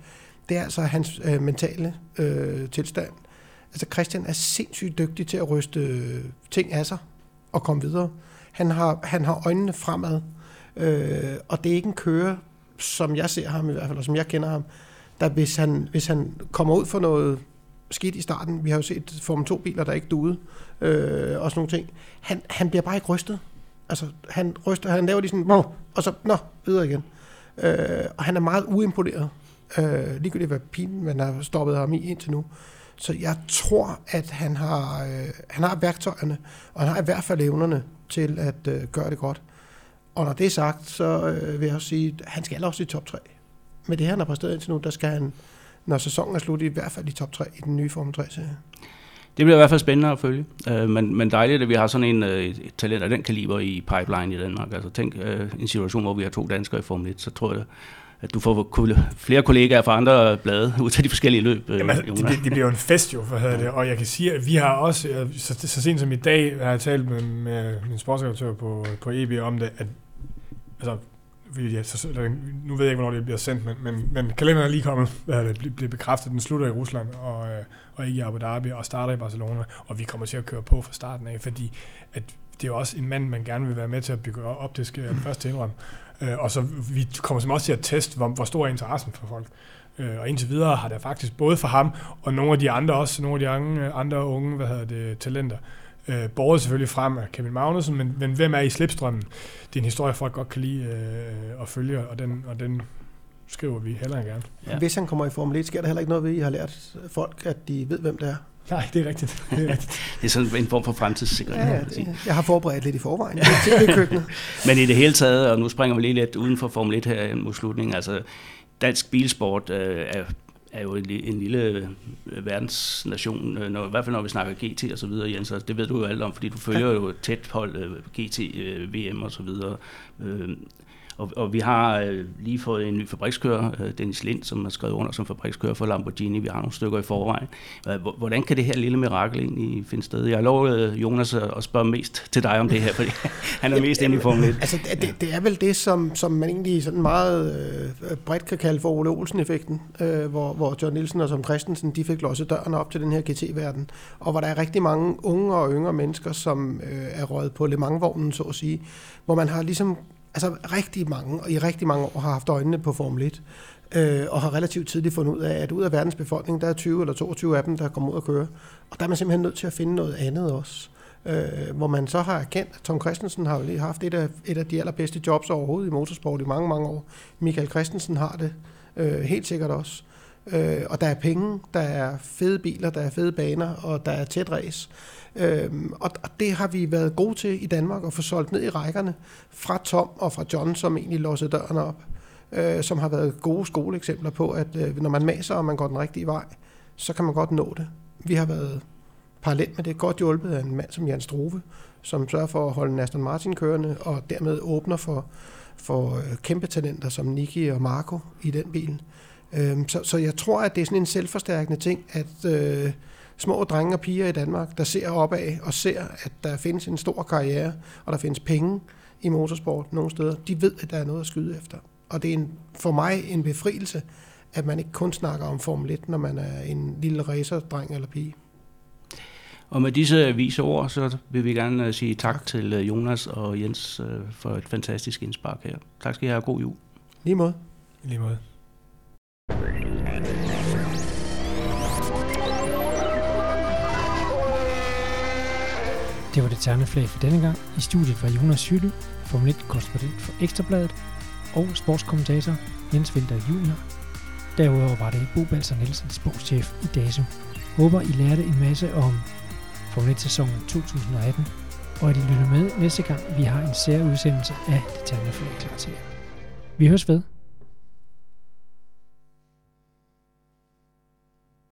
[SPEAKER 4] det er altså hans øh, mentale øh, tilstand. Altså Christian er sindssygt dygtig til at ryste øh, ting af sig og komme videre. Han har, han har øjnene fremad, øh, og det er ikke en kører, som jeg ser ham i hvert fald, og som jeg kender ham, der hvis han, hvis han kommer ud for noget skidt i starten, vi har jo set Formel 2-biler, der ikke duede, øh, og sådan nogle ting, han, han bliver bare ikke rystet. Altså, han ryster, han laver lige sådan, Nå, og så, nå, videre igen. Øh, og han er meget uimponeret, øh, ligegyldigt hvad pinen man har stoppet ham i indtil nu. Så jeg tror, at han har, øh, han har værktøjerne, og han har i hvert fald evnerne til at øh, gøre det godt. Og når det er sagt, så øh, vil jeg også sige, at han skal også i top 3. Med det, han har præsteret indtil nu, der skal han, når sæsonen er slut, i hvert fald i top 3 i den nye Formel 3-serie.
[SPEAKER 2] Det bliver i hvert fald spændende at følge, øh, men, men dejligt, at vi har sådan en øh, et talent af den kaliber i pipeline i Danmark. Altså tænk øh, en situation, hvor vi har to danskere i Formel 1, så tror jeg, at du får flere kollegaer fra andre blade ud til de forskellige løb.
[SPEAKER 3] Jamen, altså, det, det, bliver jo en fest jo, for det. og jeg kan sige, at vi har også, så, så sent som i dag, har jeg talt med, med min sportsredaktør på, på EB om det, at altså, ja, så, nu ved jeg ikke, hvornår det bliver sendt, men, men, men kalenderen er lige kommet, hvad det bliver bekræftet, den slutter i Rusland og, øh, og ikke i Abu Dhabi og starter i Barcelona, og vi kommer til at køre på fra starten af, fordi at det er jo også en mand, man gerne vil være med til at bygge op, det skal jeg først indrømme. Øh, og så vi kommer simpelthen også til at teste, hvor, hvor stor er interessen for folk. Øh, og indtil videre har der faktisk både for ham og nogle af de andre også, nogle af de andre, andre unge hvad hedder det, talenter, øh, båret selvfølgelig frem af Kevin Magnussen, men, men hvem er i slipstrømmen? Det er en historie, folk godt kan lide øh, at følge, og den, og den skriver vi heller gerne.
[SPEAKER 4] Ja. Hvis han kommer i Formel 1, sker der heller ikke noget ved, at I har lært folk, at de ved, hvem det er?
[SPEAKER 3] Nej, det er rigtigt. Det er, rigtigt.
[SPEAKER 2] det er sådan en form for fremtidssikring. Ja, ja,
[SPEAKER 4] det, jeg har forberedt lidt i forvejen.
[SPEAKER 2] Det Men i det hele taget, og nu springer vi lige lidt uden for Formel 1 her mod slutningen, altså dansk bilsport øh, er er jo en, en lille øh, verdensnation, øh, når, i hvert fald når vi snakker GT og så videre, Jens, og det ved du jo alt om, fordi du følger ja. jo tæt hold øh, GT, VM og så videre. Og, og vi har øh, lige fået en ny fabrikskører, øh, Dennis Lind, som har skrevet under som fabrikskører for Lamborghini. Vi har nogle stykker i forvejen. Hvordan kan det her lille mirakel egentlig finde sted? Jeg har lovet øh, Jonas at spørge mest til dig om det her, fordi han er mest inde i Formel 1.
[SPEAKER 4] Altså, det, det er vel det, som, som man egentlig sådan meget øh, bredt kan kalde for Ole Olsen-effekten, øh, hvor, hvor John Nielsen og Tom Christensen, de fik låst døren op til den her GT-verden, og hvor der er rigtig mange unge og yngre mennesker, som øh, er røget på Le Mans-vognen, så at sige, hvor man har ligesom altså rigtig mange, og i rigtig mange år har haft øjnene på Formel 1, øh, og har relativt tidligt fundet ud af, at ud af verdens befolkning, der er 20 eller 22 af dem, der kommer ud og køre. Og der er man simpelthen nødt til at finde noget andet også. Øh, hvor man så har erkendt, at Tom Christensen har jo lige haft et af, et af de allerbedste jobs overhovedet i motorsport i mange, mange år. Michael Christensen har det øh, helt sikkert også. Øh, og der er penge, der er fede biler, der er fede baner, og der er tæt race. Øhm, og, og det har vi været gode til i Danmark at få solgt ned i rækkerne fra Tom og fra John, som egentlig låser døren op, øh, som har været gode skoleeksempler på, at øh, når man maser, og man går den rigtige vej, så kan man godt nå det. Vi har været parallelt med det godt hjulpet af en mand som Jan Struve, som sørger for at holde Aston Martin kørende, og dermed åbner for, for øh, kæmpe talenter som Niki og Marco i den bil. Øhm, så, så jeg tror, at det er sådan en selvforstærkende ting, at øh, små drenge og piger i Danmark, der ser opad og ser, at der findes en stor karriere, og der findes penge i motorsport nogle steder, de ved, at der er noget at skyde efter. Og det er en, for mig en befrielse, at man ikke kun snakker om Formel 1, når man er en lille racerdreng eller pige.
[SPEAKER 2] Og med disse vise ord, så vil vi gerne øh, sige tak, tak. til øh, Jonas og Jens øh, for et fantastisk indspark her. Tak skal I have, god jul.
[SPEAKER 4] Lige måde.
[SPEAKER 3] Lige måde.
[SPEAKER 1] Det var det terneflag for denne gang. I studiet var Jonas Hylle, Formel 1-korrespondent for Ekstrabladet, og sportskommentator Jens Vinter Junior. Derudover var det Bo Balser Nielsen, sportschef i DASO. Håber, I lærte en masse om Formel 1-sæsonen 2018, og at I lytter med næste gang, vi har en særudsendelse af det terneflag klar til jer. Vi høres ved.